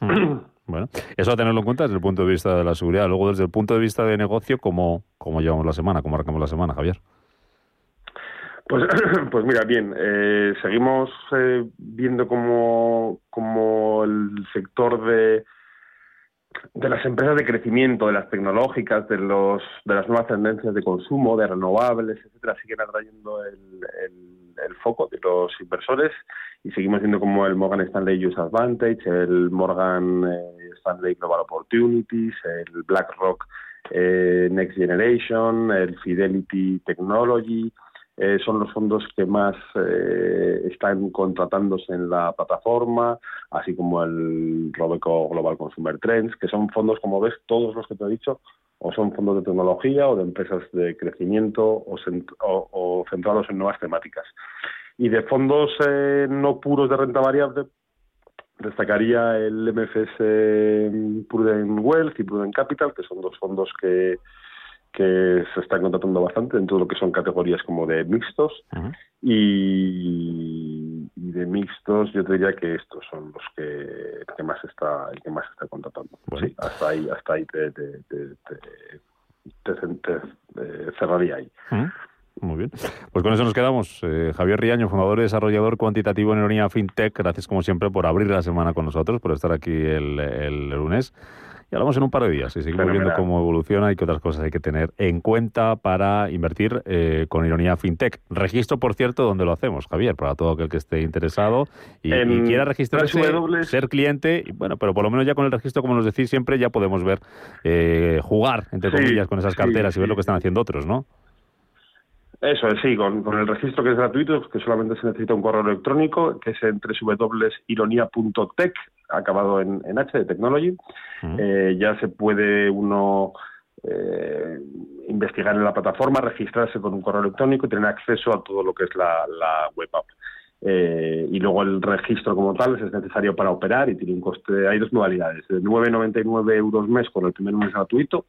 Mm. Bueno, eso a tenerlo en cuenta desde el punto de vista de la seguridad. Luego, desde el punto de vista de negocio, ¿cómo, cómo llevamos la semana? ¿Cómo arrancamos la semana, Javier? Pues, pues mira, bien, eh, seguimos eh, viendo como, el sector de, de las empresas de crecimiento, de las tecnológicas, de los de las nuevas tendencias de consumo, de renovables, etcétera, siguen atrayendo el, el, foco de los inversores y seguimos viendo como el Morgan Stanley Use Advantage, el Morgan eh, Stanley Global Opportunities, el BlackRock Next Generation, el Fidelity Technology, eh, son los fondos que más eh, están contratándose en la plataforma, así como el Robeco Global Consumer Trends, que son fondos, como ves, todos los que te he dicho, o son fondos de tecnología o de empresas de crecimiento o, centrados en nuevas temáticas. Y de fondos eh, no puros de renta variable, destacaría el MFS Prudent Wealth y Prudent Capital, que son dos fondos que que se están contratando bastante dentro de lo que son categorías como de mixtos y, de mixtos yo te diría que estos son los que, más está el que más está contratando hasta ahí hasta ahí te, te, cerraría ahí. Muy bien. Pues con eso nos quedamos. Eh, Javier Riaño, fundador y desarrollador cuantitativo en Ironía FinTech, gracias como siempre por abrir la semana con nosotros, por estar aquí el, lunes. Y hablamos en un par de días y seguimos viendo cómo evoluciona y qué otras cosas hay que tener en cuenta para invertir eh, con Ironía FinTech. Registro, por cierto, donde lo hacemos, Javier, para todo aquel que esté interesado y, quiera registrarse, ser cliente. Y, bueno, pero por lo menos ya con el registro, como nos decís siempre, ya podemos ver, eh, jugar, entre comillas, con esas carteras y ver lo que están haciendo otros, ¿no? Eso es, sí, con, el registro que es gratuito, que solamente se necesita un correo electrónico, que es en www.ironia.tech, acabado en, H de Technology. Eh, ya se puede uno eh, investigar en la plataforma, registrarse con un correo electrónico y tener acceso a todo lo que es la, web app. Eh, y luego el registro como tal es necesario para operar y tiene un coste, hay dos modalidades, de 9,99 euros mes con el primer mes gratuito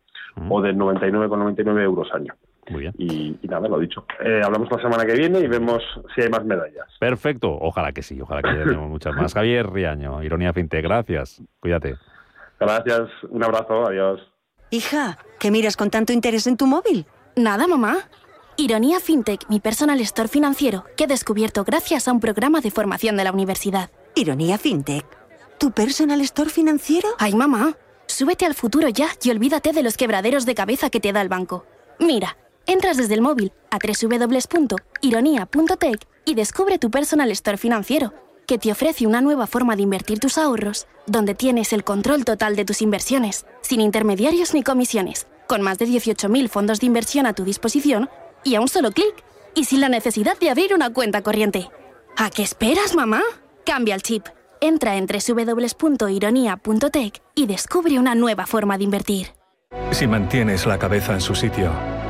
o de 99,99 euros año. Muy bien. Y, nada, lo dicho. Eh, hablamos la semana que viene y vemos si hay más medallas. Perfecto. Ojalá que sí, ojalá que tengamos muchas más. Javier Riaño, Ironía Finte, gracias. Cuídate. Gracias, un abrazo, adiós. Hija, ¿qué miras con tanto interés en tu móvil? Nada, mamá. Ironía FinTech, mi personal store financiero, que he descubierto gracias a un programa de formación de la universidad. Ironía FinTech. ¿Tu personal store financiero? Ay, mamá. Súbete al futuro ya y olvídate de los quebraderos de cabeza que te da el banco. Mira, Entras desde el móvil a www.ironia.tech y descubre tu personal store financiero, que te ofrece una nueva forma de invertir tus ahorros, donde tienes el control total de tus inversiones, sin intermediarios ni comisiones, con más de 18.000 fondos de inversión a tu disposición y a un solo clic, y sin la necesidad de abrir una cuenta corriente. ¿A qué esperas, mamá? Cambia el chip. Entra en www.ironia.tech y descubre una nueva forma de invertir. Si mantienes la cabeza en su sitio,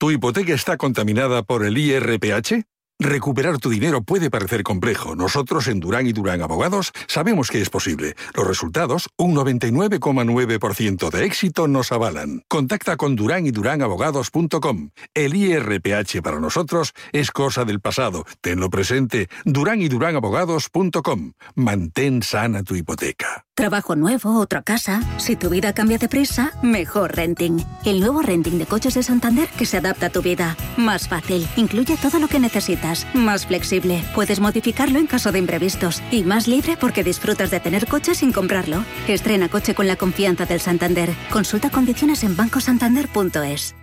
¿Tu hipoteca está contaminada por el IRPH? Recuperar tu dinero puede parecer complejo. Nosotros en Durán y Durán Abogados sabemos que es posible. Los resultados, un 99,9% de éxito, nos avalan. Contacta con Durán y Durán Abogados.com. El IRPH para nosotros es cosa del pasado. Tenlo presente. Durán y Durán Abogados.com. Mantén sana tu hipoteca. Trabajo nuevo, otra casa. Si tu vida cambia de prisa, mejor renting. El nuevo renting de coches de Santander que se adapta a tu vida. Más fácil. Incluye todo lo que necesitas más flexible, puedes modificarlo en caso de imprevistos y más libre porque disfrutas de tener coche sin comprarlo. Estrena coche con la confianza del Santander. Consulta condiciones en bancosantander.es.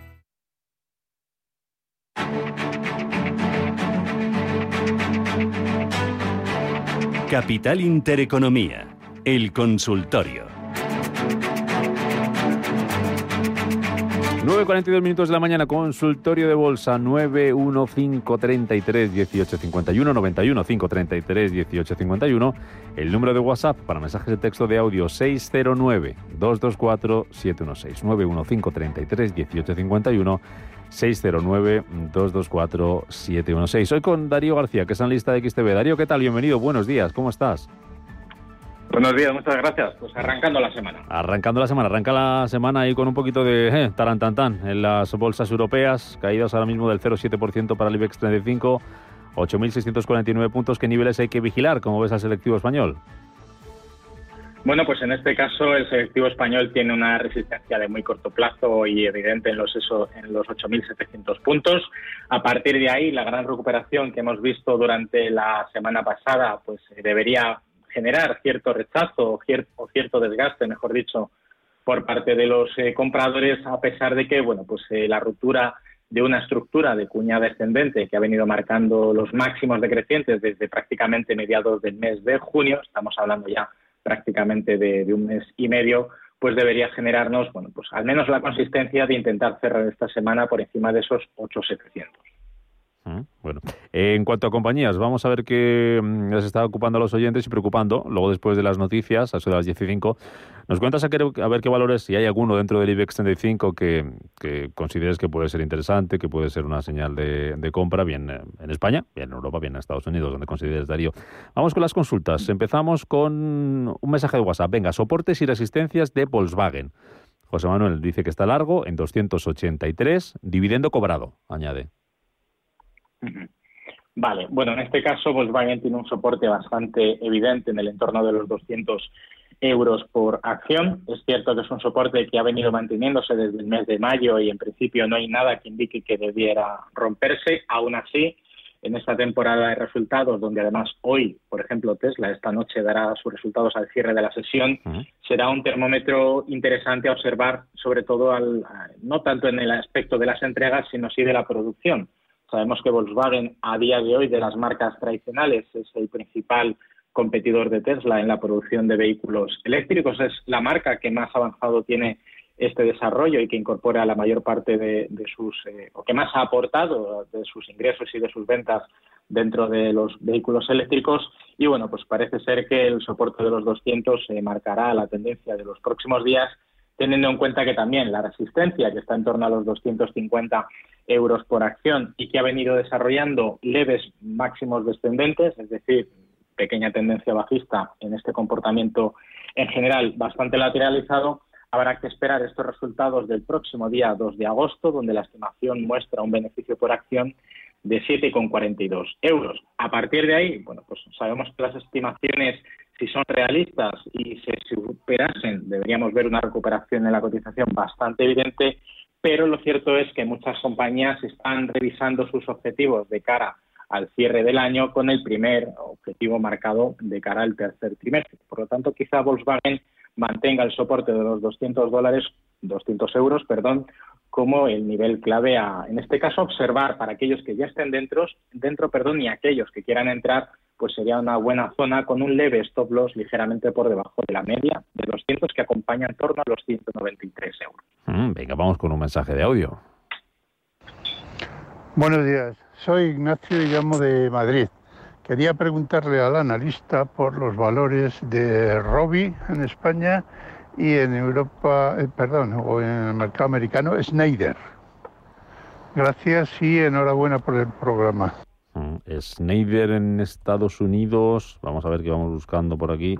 Capital Intereconomía, el consultorio. 9.42 minutos de la mañana, consultorio de bolsa 91533 1851 91 533 1851. El número de WhatsApp para mensajes de texto de audio 609 224 716 91533 1851 609 224 716. Hoy con Darío García, que es analista de XTV. Darío, ¿qué tal? Bienvenido, buenos días, ¿cómo estás? Buenos días, muchas gracias. Pues arrancando la semana. Arrancando la semana, arranca la semana ahí con un poquito de eh, tarantantán en las bolsas europeas, caídas ahora mismo del 0,7% para el IBEX 35, 8.649 puntos. ¿Qué niveles hay que vigilar? ¿Cómo ves al selectivo español? Bueno, pues en este caso el selectivo español tiene una resistencia de muy corto plazo y evidente en los, eso, en los 8.700 puntos. A partir de ahí, la gran recuperación que hemos visto durante la semana pasada, pues debería generar cierto rechazo o cierto, desgaste, mejor dicho, por parte de los eh, compradores, a pesar de que, bueno, pues eh, la ruptura de una estructura de cuña descendente que ha venido marcando los máximos decrecientes desde prácticamente mediados del mes de junio, estamos hablando ya prácticamente de, un mes y medio, pues debería generarnos, bueno, pues al menos la consistencia de intentar cerrar esta semana por encima de esos 8,700. Bueno, en cuanto a compañías, vamos a ver qué mm, les está ocupando a los oyentes y preocupando. Luego, después de las noticias, a eso de las 15, nos cuentas a, a, ver qué valores, si hay alguno dentro del IBEX 35 que, que consideres que puede ser interesante, que puede ser una señal de, de, compra, bien en España, bien en Europa, bien en Estados Unidos, donde consideres, Darío. Vamos con las consultas. Empezamos con un mensaje de WhatsApp. Venga, soportes y resistencias de Volkswagen. José Manuel dice que está largo en 283, dividendo cobrado, añade. Vale, bueno, en este caso Volkswagen tiene un soporte bastante evidente en el entorno de los 200 euros por acción. Es cierto que es un soporte que ha venido manteniéndose desde el mes de mayo y en principio no hay nada que indique que debiera romperse. Aún así, en esta temporada de resultados, donde además hoy, por ejemplo, Tesla esta noche dará sus resultados al cierre de la sesión, será un termómetro interesante a observar, sobre todo al, no tanto en el aspecto de las entregas, sino sí de la producción. Sabemos que Volkswagen, a día de hoy, de las marcas tradicionales, es el principal competidor de Tesla en la producción de vehículos eléctricos. Es la marca que más avanzado tiene este desarrollo y que incorpora la mayor parte de, sus, eh, o que más ha aportado de sus ingresos y de sus ventas dentro de los vehículos eléctricos. Y bueno, pues parece ser que el soporte de los 200 eh, marcará la tendencia de los próximos días, teniendo en cuenta que también la resistencia, que está en torno a los 250 euros por acción y que ha venido desarrollando leves máximos descendentes, es decir, pequeña tendencia bajista en este comportamiento en general bastante lateralizado, Habrá que esperar estos resultados del próximo día 2 de agosto, donde la estimación muestra un beneficio por acción de 7,42 euros. A partir de ahí, bueno, pues sabemos que las estimaciones, si son realistas y se superasen, deberíamos ver una recuperación en la cotización bastante evidente, pero lo cierto es que muchas compañías están revisando sus objetivos de cara al cierre del año con el primer objetivo marcado de cara al tercer trimestre. Por lo tanto, quizá Volkswagen mantenga el soporte de los 200 dólares, 200 euros, perdón, como el nivel clave a, en este caso, observar para aquellos que ya estén dentro, dentro, perdón, y aquellos que quieran entrar, pues sería una buena zona con un leve stop loss ligeramente por debajo de la media de los cientos que acompaña en torno a los 193 euros. Mm, venga, vamos con un mensaje de audio. Buenos días, soy Ignacio y llamo de Madrid. Quería preguntarle al analista por los valores de Robi en España y en Europa, eh, perdón, o en el mercado americano, Schneider. Gracias y enhorabuena por el programa. Mm, Schneider en Estados Unidos, vamos a ver qué vamos buscando por aquí.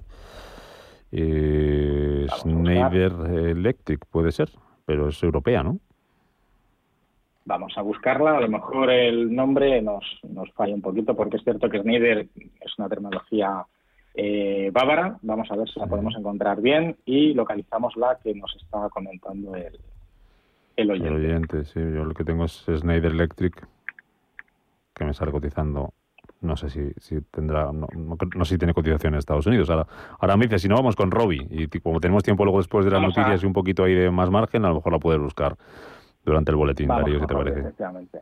Eh, Schneider Electric puede ser, pero es europea, ¿no? vamos a buscarla. A lo mejor el nombre nos, nos falla un poquito porque es cierto que Schneider es una terminología eh, bávara. Vamos a ver si la podemos encontrar bien y localizamos la que nos está comentando el, el oyente. El oyente, sí. Yo lo que tengo es Schneider Electric, que me sale cotizando. No sé si, si tendrá, no, no, sé si tiene cotización en Estados Unidos. Ahora, ahora me dice, si no vamos con Robbie, y como tenemos tiempo luego después de las noticias y un poquito ahí de más margen, a lo mejor la puedes buscar durante el boletín, Darío, si te parece. Efectivamente.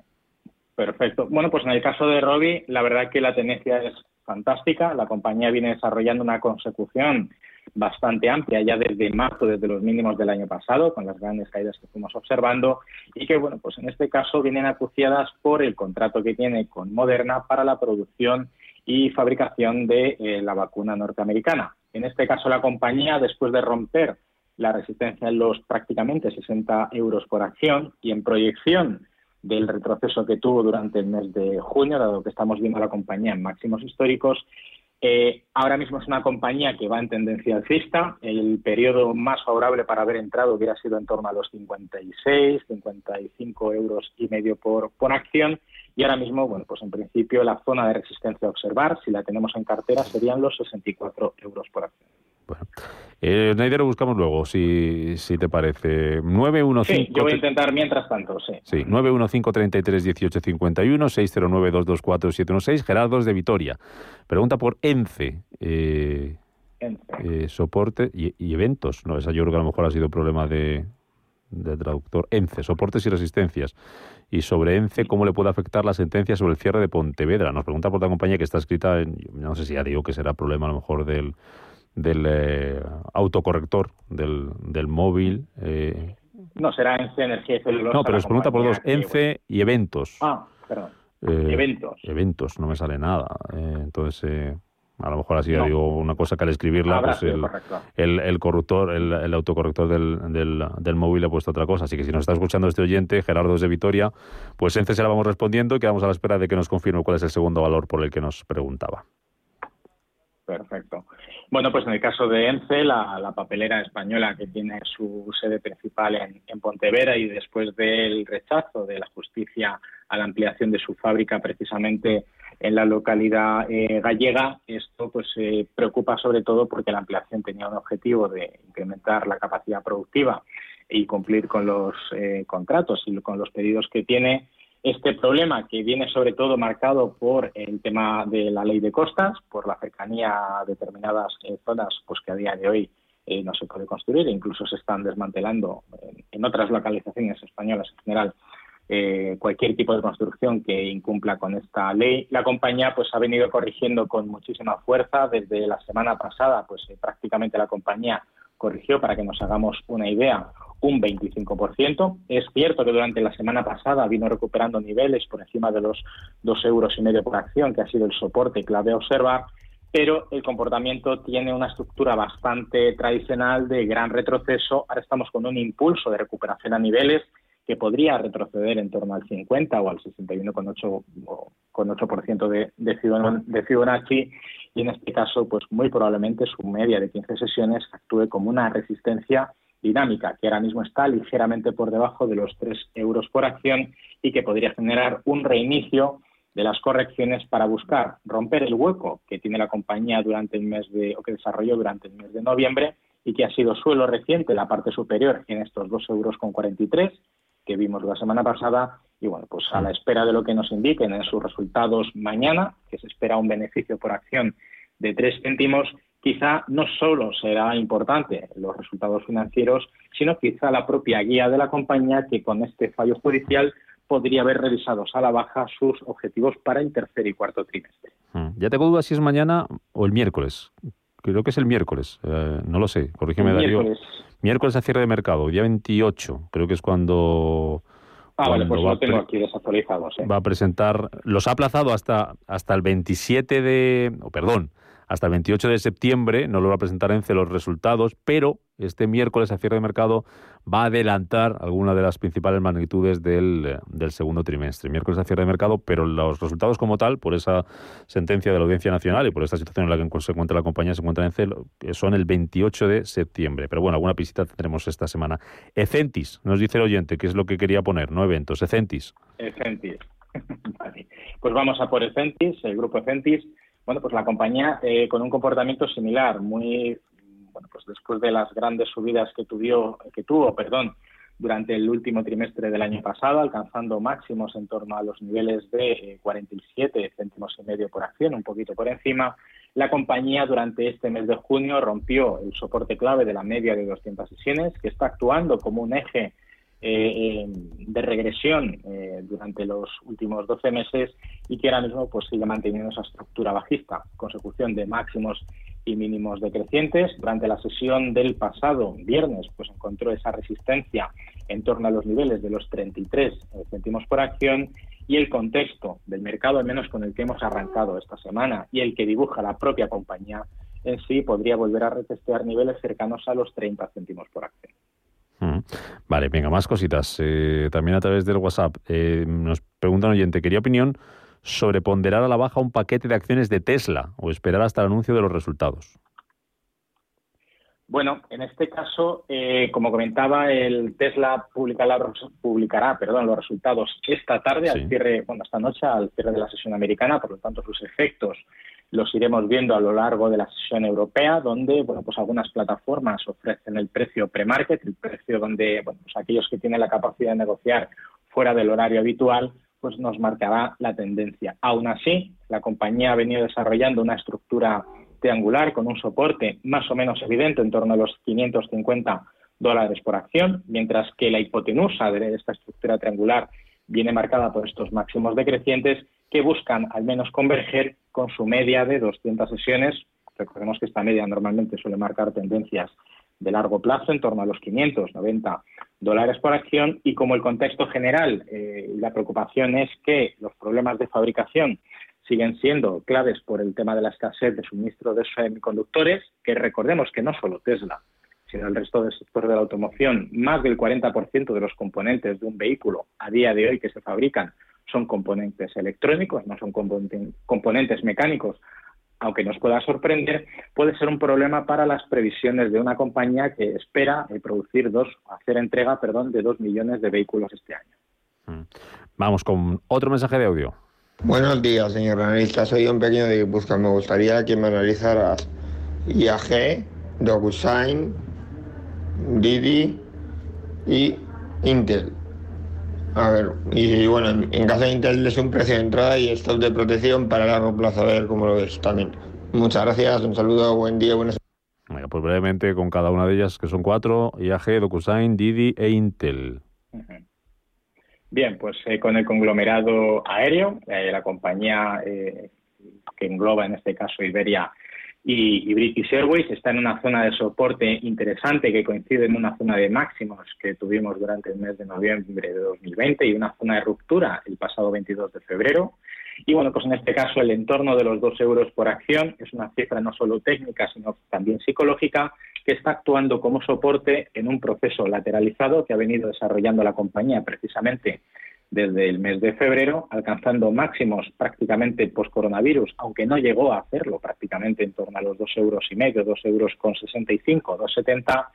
Perfecto. Bueno, pues en el caso de Robi, la verdad que la tendencia es fantástica. La compañía viene desarrollando una consecución bastante amplia ya desde marzo, desde los mínimos del año pasado, con las grandes caídas que fuimos observando y que, bueno, pues en este caso vienen acuciadas por el contrato que tiene con Moderna para la producción y fabricación de eh, la vacuna norteamericana. En este caso, la compañía, después de romper la resistencia en los prácticamente 60 euros por acción y en proyección del retroceso que tuvo durante el mes de junio, dado que estamos viendo a la compañía en máximos históricos. Eh, ahora mismo es una compañía que va en tendencia alcista. El periodo más favorable para haber entrado hubiera sido en torno a los 56, 55 euros y medio por, por acción. Y ahora mismo, bueno, pues en principio la zona de resistencia a observar, si la tenemos en cartera, serían los 64 euros por acción. Bueno, eh, Schneider lo buscamos luego, si, si te parece. 915... Sí, yo voy a intentar mientras tanto, sí. Sí, 915-33-1851, 609-224-716, Gerardo de Vitoria. Pregunta por ENCE. Eh, eh, soporte y, eventos. No, esa yo creo que a lo mejor ha sido problema de, de traductor. ENCE, soportes y resistencias. Y sobre ENCE, ¿cómo le puede afectar la sentencia sobre el cierre de Pontevedra? Nos pregunta por la compañía que está escrita en, no sé si ya digo que será problema a lo mejor del del eh, autocorrector del, del móvil. Eh. No, será ENCE Energía y No, pero os pregunta por dos, ENCE y eventos. Ah, perdón. Eh, eventos. Eventos, no me sale nada. Eh, entonces, a lo mejor así ya digo una cosa que al escribirla, pues el, el, corruptor, el, el autocorrector del, del, del, móvil ha puesto otra cosa. Así que si nos está escuchando este oyente, Gerardo de Vitoria, pues ENCE se la vamos respondiendo y quedamos a la espera de que nos confirme cuál es el segundo valor por el que nos preguntaba. Perfecto. Bueno, pues en el caso de ENCE, la, papelera española que tiene su sede principal en, en, Pontevedra y después del rechazo de la justicia a la ampliación de su fábrica precisamente en la localidad eh, gallega, esto pues eh, preocupa sobre todo porque la ampliación tenía un objetivo de incrementar la capacidad productiva y cumplir con los eh, contratos y con los pedidos que tiene este problema que viene sobre todo marcado por el tema de la ley de costas, por la cercanía a determinadas eh, zonas pues que a día de hoy eh, no se puede construir e incluso se están desmantelando en, otras localizaciones españolas en general eh, cualquier tipo de construcción que incumpla con esta ley. La compañía pues ha venido corrigiendo con muchísima fuerza desde la semana pasada, pues prácticamente la compañía corrigió para que nos hagamos una idea un 25%. Es cierto que durante la semana pasada vino recuperando niveles por encima de los dos euros y medio por acción, que ha sido el soporte clave a observar, pero el comportamiento tiene una estructura bastante tradicional de gran retroceso. Ahora estamos con un impulso de recuperación a niveles que podría retroceder en torno al 50 o al 61,8% de, de Fibonacci. Y en este caso, pues muy probablemente su media de 15 sesiones actúe como una resistencia dinámica, que ahora mismo está ligeramente por debajo de los 3 euros por acción y que podría generar un reinicio de las correcciones para buscar romper el hueco que tiene la compañía durante el mes de o que desarrolló durante el mes de noviembre y que ha sido suelo reciente la parte superior en estos 2 euros con 43 que vimos la semana pasada y bueno pues a la espera de lo que nos indiquen en sus resultados mañana que se espera un beneficio por acción de 3 céntimos quizá no solo será importante los resultados financieros, sino quizá la propia guía de la compañía que con este fallo judicial podría haber revisado a la baja sus objetivos para el tercer y cuarto trimestre. Mm. Ya tengo dudas si es mañana o el miércoles. Creo que es el miércoles, eh, no lo sé, corrígeme Darío. Miércoles. Miércoles a cierre de mercado, día 28, creo que es cuando... Ah, vale, pues lo tengo aquí desactualizado. Va a presentar, los ha aplazado hasta, hasta el 27 de, oh, perdón, hasta el 28 de septiembre no lo va a presentar ENCE los resultados, pero este miércoles a cierre de mercado va a adelantar alguna de las principales magnitudes del, segundo trimestre. Miércoles a cierre de mercado, pero los resultados como tal, por esa sentencia de la Audiencia Nacional y por esta situación en la que se encuentra la compañía, se encuentra ENCE, son el 28 de septiembre. Pero bueno, alguna visita tendremos esta semana. Ecentis, nos dice el oyente, que es lo que quería poner, no eventos. Ecentis. Ecentis. vale. Pues vamos a por Ecentis, el grupo Ecentis bueno, pues la compañía eh, con un comportamiento similar, muy, bueno, pues después de las grandes subidas que, tuvo, que tuvo, perdón, durante el último trimestre del año pasado, alcanzando máximos en torno a los niveles de 47 eh, céntimos y medio por acción, un poquito por encima. La compañía durante este mes de junio rompió el soporte clave de la media de 200 sesiones, que está actuando como un eje eh, de regresión eh, durante los últimos 12 meses y que ahora mismo pues sigue manteniendo esa estructura bajista, consecución de máximos y mínimos decrecientes. Durante la sesión del pasado viernes pues encontró esa resistencia en torno a los niveles de los 33 céntimos por acción y el contexto del mercado, al menos con el que hemos arrancado esta semana y el que dibuja la propia compañía en sí, podría volver a retestear niveles cercanos a los 30 céntimos por acción. Vale, venga, más cositas. Eh, también a través del WhatsApp eh, nos pregunta un oyente, quería opinión sobre ponderar a la baja un paquete de acciones de Tesla o esperar hasta el anuncio de los resultados. Bueno, en este caso, eh, como comentaba, el Tesla publicará, publicará perdón, los resultados esta tarde, al cierre, bueno, esta noche, al cierre de la sesión americana, por lo tanto, sus efectos los iremos viendo a lo largo de la sesión europea, donde bueno, pues algunas plataformas ofrecen el precio pre-market, el precio donde bueno, pues aquellos que tienen la capacidad de negociar fuera del horario habitual, pues nos marcará la tendencia. Aún así, la compañía ha venido desarrollando una estructura triangular con un soporte más o menos evidente en torno a los 550 dólares por acción, mientras que la hipotenusa de esta estructura triangular viene marcada por estos máximos decrecientes que buscan al menos converger con su media de 200 sesiones. Recordemos que esta media normalmente suele marcar tendencias de largo plazo, en torno a los 590 dólares por acción, y como el contexto general eh, y la preocupación es que los problemas de fabricación siguen siendo claves por el tema de la escasez de suministro de semiconductores, que recordemos que no solo Tesla, sino el resto del sector de la automoción, más del 40% de los componentes de un vehículo a día de hoy que se fabrican son componentes electrónicos, no son componentes mecánicos, aunque nos pueda sorprender, puede ser un problema para las previsiones de una compañía que espera eh, producir dos, hacer entrega, perdón, de dos millones de vehículos este año. Mm. Vamos con otro mensaje de audio. Buenos días, señor analista. Soy un pequeño de Busca. Me gustaría que me analizaras IAG, DocuSign, Didi y Intel. A ver, y bueno, en caso de Intel es un precio de entrada y stop de protección para largo plazo, a ver cómo lo ves también. Muchas gracias, un saludo, buen día, buenas Venga, pues brevemente con cada una de ellas, que son cuatro, IAG, DocuSign, Didi e Intel. Bien, pues eh, con el conglomerado aéreo, eh, la compañía eh, que engloba en este caso Iberia y, British Airways está en una zona de soporte interesante que coincide en una zona de máximos que tuvimos durante el mes de noviembre de 2020 y una zona de ruptura el pasado 22 de febrero. Y bueno, pues en este caso el entorno de los dos euros por acción es una cifra no solo técnica, sino también psicológica, que está actuando como soporte en un proceso lateralizado que ha venido desarrollando la compañía precisamente desde el mes de febrero, alcanzando máximos prácticamente post-coronavirus, aunque no llegó a hacerlo prácticamente en torno a los dos euros y medio, dos euros con 65, 2,70.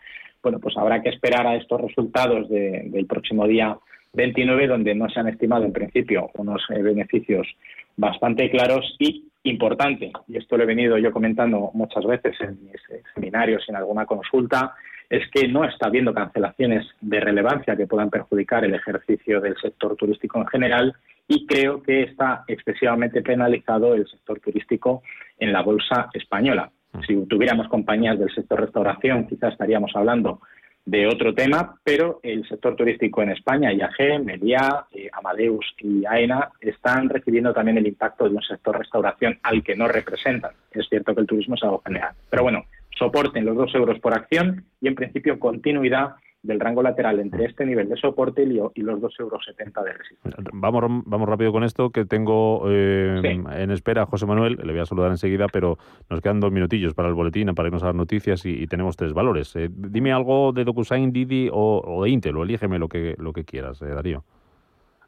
Bueno, pues habrá que esperar a estos resultados del próximo día 29, donde no se han estimado en principio unos eh, beneficios bastante claros y importante, y esto lo he venido yo comentando muchas veces en mis seminarios y en alguna consulta, es que no está habiendo cancelaciones de relevancia que puedan perjudicar el ejercicio del sector turístico en general y creo que está excesivamente penalizado el sector turístico en la bolsa española. Mm. Si tuviéramos compañías del sector restauración, quizás estaríamos hablando de otro tema, pero el sector turístico en España, IAG, Meliá, eh, Amadeus y AENA, están recibiendo también el impacto de un sector restauración al que no representan. Es cierto que el turismo es algo general. Pero bueno, soporten los dos euros por acción y en principio continuidad del rango lateral entre este nivel de soporte y los 2,70 euros de resistencia. Vamos, vamos rápido con esto, que tengo eh, en espera a José Manuel, le voy a saludar enseguida, pero nos quedan dos minutillos para el boletín, para irnos a las noticias y, tenemos tres valores. Eh, dime algo de DocuSign, Didi o, de Intel, o elígeme lo que, lo que quieras, eh, Darío.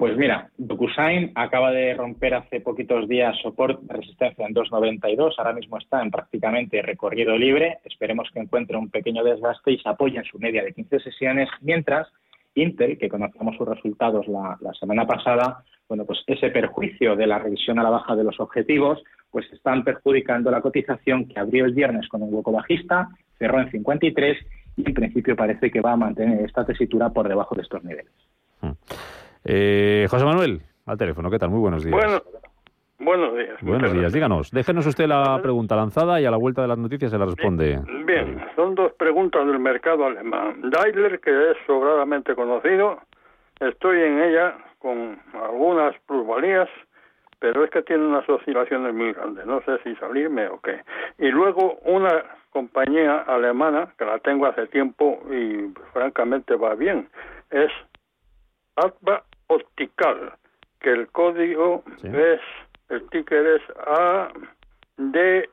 Pues mira, DocuSign acaba de romper hace poquitos días soporte de resistencia en 2.92, ahora mismo está en prácticamente recorrido libre, esperemos que encuentre un pequeño desgaste y se apoye en su media de 15 sesiones, mientras Intel, que conocemos sus resultados la, semana pasada, bueno, pues ese perjuicio de la revisión a la baja de los objetivos, pues están perjudicando la cotización que abrió el viernes con un hueco bajista, cerró en 53 y en principio parece que va a mantener esta tesitura por debajo de estos niveles. Hmm. Eh, José Manuel, al teléfono, ¿qué tal? Muy buenos días. Bueno, buenos días. Buenos días, díganos. Déjenos usted la pregunta lanzada y a la vuelta de las noticias se la responde. Bien, son dos preguntas del mercado alemán. Daimler, que es sobradamente conocido, estoy en ella con algunas plusvalías, pero es que tiene unas oscilaciones muy grandes. No sé si salirme o qué. Y luego una compañía alemana, que la tengo hace tiempo y francamente va bien, es ADVA Optical, que el código es, el ticker es ADVA.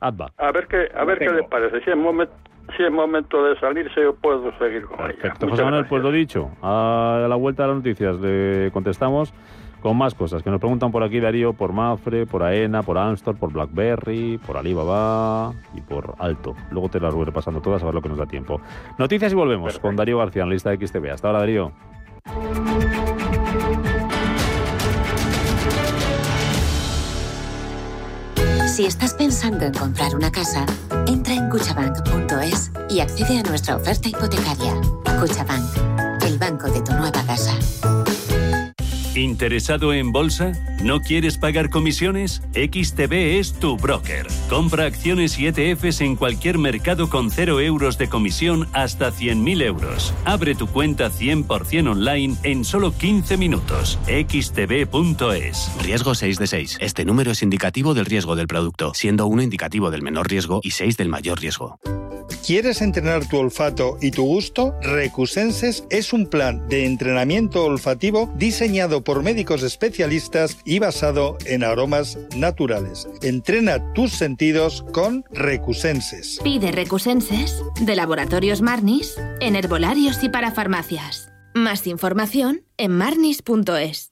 ADVA. A ver qué, a ver qué les parece. Si es momento si es momento de salirse, yo puedo seguir con Perfecto. José Manuel, pues lo dicho, a la vuelta de las noticias le contestamos con más cosas que nos preguntan por aquí Darío, por Mafre, por AENA, por Amstor, por BlackBerry, por Alibaba y por Alto. Luego te las voy repasando todas a ver lo que nos da tiempo. Noticias y volvemos con Darío García, lista de XTV. Hasta ahora, Darío. Si estás pensando en comprar una casa, entra en cuchabank.es y accede a nuestra oferta hipotecaria. Cuchabank, el banco de tu nueva. ¿Interesado en bolsa? ¿No quieres pagar comisiones? XTB es tu broker. Compra acciones y ETFs en cualquier mercado con 0 euros de comisión hasta 100.000 euros. Abre tu cuenta 100% online en solo 15 minutos. xtb.es. Riesgo 6 de 6. Este número es indicativo del riesgo del producto, siendo 1 indicativo del menor riesgo y 6 del mayor riesgo. ¿Quieres entrenar tu olfato y tu gusto? Recusenses es un plan de entrenamiento olfativo diseñado por médicos especialistas y basado en aromas naturales. Entrena tus sentidos con Recusenses. Pide Recusenses de Laboratorios Marnis en herbolarios y para farmacias. Más información en marnis.es.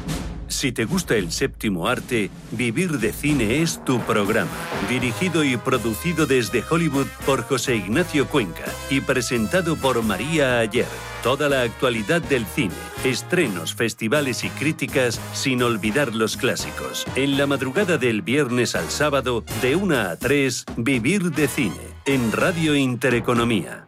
Si te gusta el séptimo arte, Vivir de Cine es tu programa. Dirigido y producido desde Hollywood por José Ignacio Cuenca y presentado por María Ayer. Toda la actualidad del cine, estrenos, festivales y críticas, sin olvidar los clásicos. En la madrugada del viernes al sábado, de 1 a 3, Vivir de Cine, en Radio Intereconomía.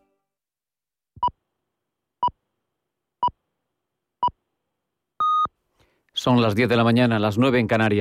Son las 10 de la mañana, las 9 en Canarias.